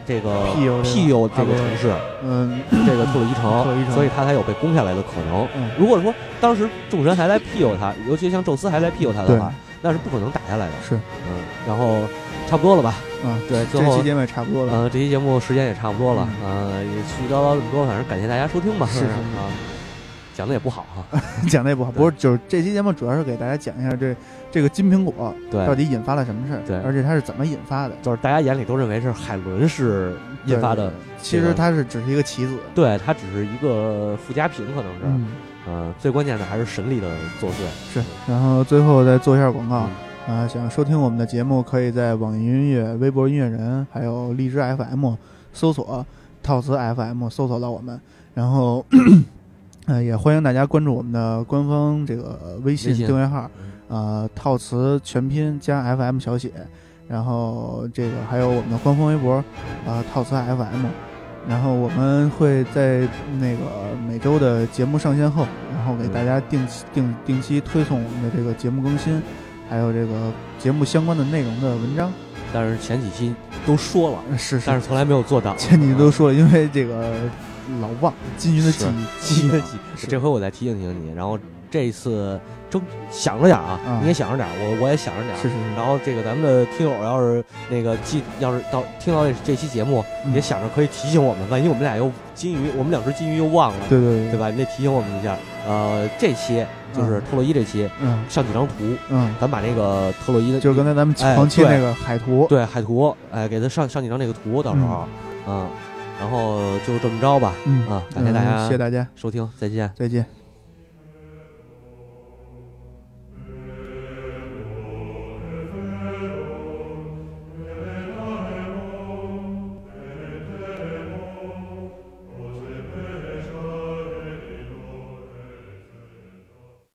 这个庇佑这个庇佑这个城市。嗯这个特洛伊城，所以他才有被攻下来的可能。嗯如果说当时众神还来庇佑他，尤其像宙斯还来庇佑他的话，那是不可能打下来的。是，嗯，然后差不多了吧？嗯，对，最后这期节目也差不多了。呃，这期节目时间也差不多了，呃，也絮絮叨叨这么多，反正感谢大家收听吧。是是是啊，讲的也不好哈。讲的也不好，不是，就是这期节目主要是给大家讲一下这这个金苹果到，底引发了什么事儿，对而且它是怎么引发的。就是大家眼里都认为是海伦是引发的对，其实它是只是一个棋子。对，它只是一个附加品，可能是。嗯，嗯，最关键的还是神力的作祟。是。然后最后再做一下广告。嗯啊、想收听我们的节目，可以在网易云音乐、微博音乐人，还有荔枝 FM 搜索“套词 FM” 搜索到我们。然后，呃，也欢迎大家关注我们的官方这个微信订阅号，呃，套词全拼加 FM 小写。然后这个还有我们的官方微博，啊、套词 FM。然后我们会在那个每周的节目上线后，然后给大家定期定定期推送我们的这个节目更新，还有这个节目相关的内容的文章。但是前几期都说了，是是，但是从来没有做到。前几期都说了，因为这个老忘金鱼的记忆，记得记，忆这回我再提醒提醒你。然后这一次争想着点啊，啊你也想着点，我我也想着点。是是是然后这个咱们的听友要是那个记，要是到听到这这期节目，嗯也想着可以提醒我们，万一我们俩又金鱼，我们两只金鱼又忘了，对对对吧？你得提醒我们一下。呃，这期就是特洛伊这期，嗯。上几张图，嗯，咱把那个特洛伊的就是刚才咱们长期对那个海图，对海图，哎，给他上上几张那个图，到时候，嗯，然后就这么着吧，嗯啊，感谢大嗯家谢谢大家，收听，再见。再见。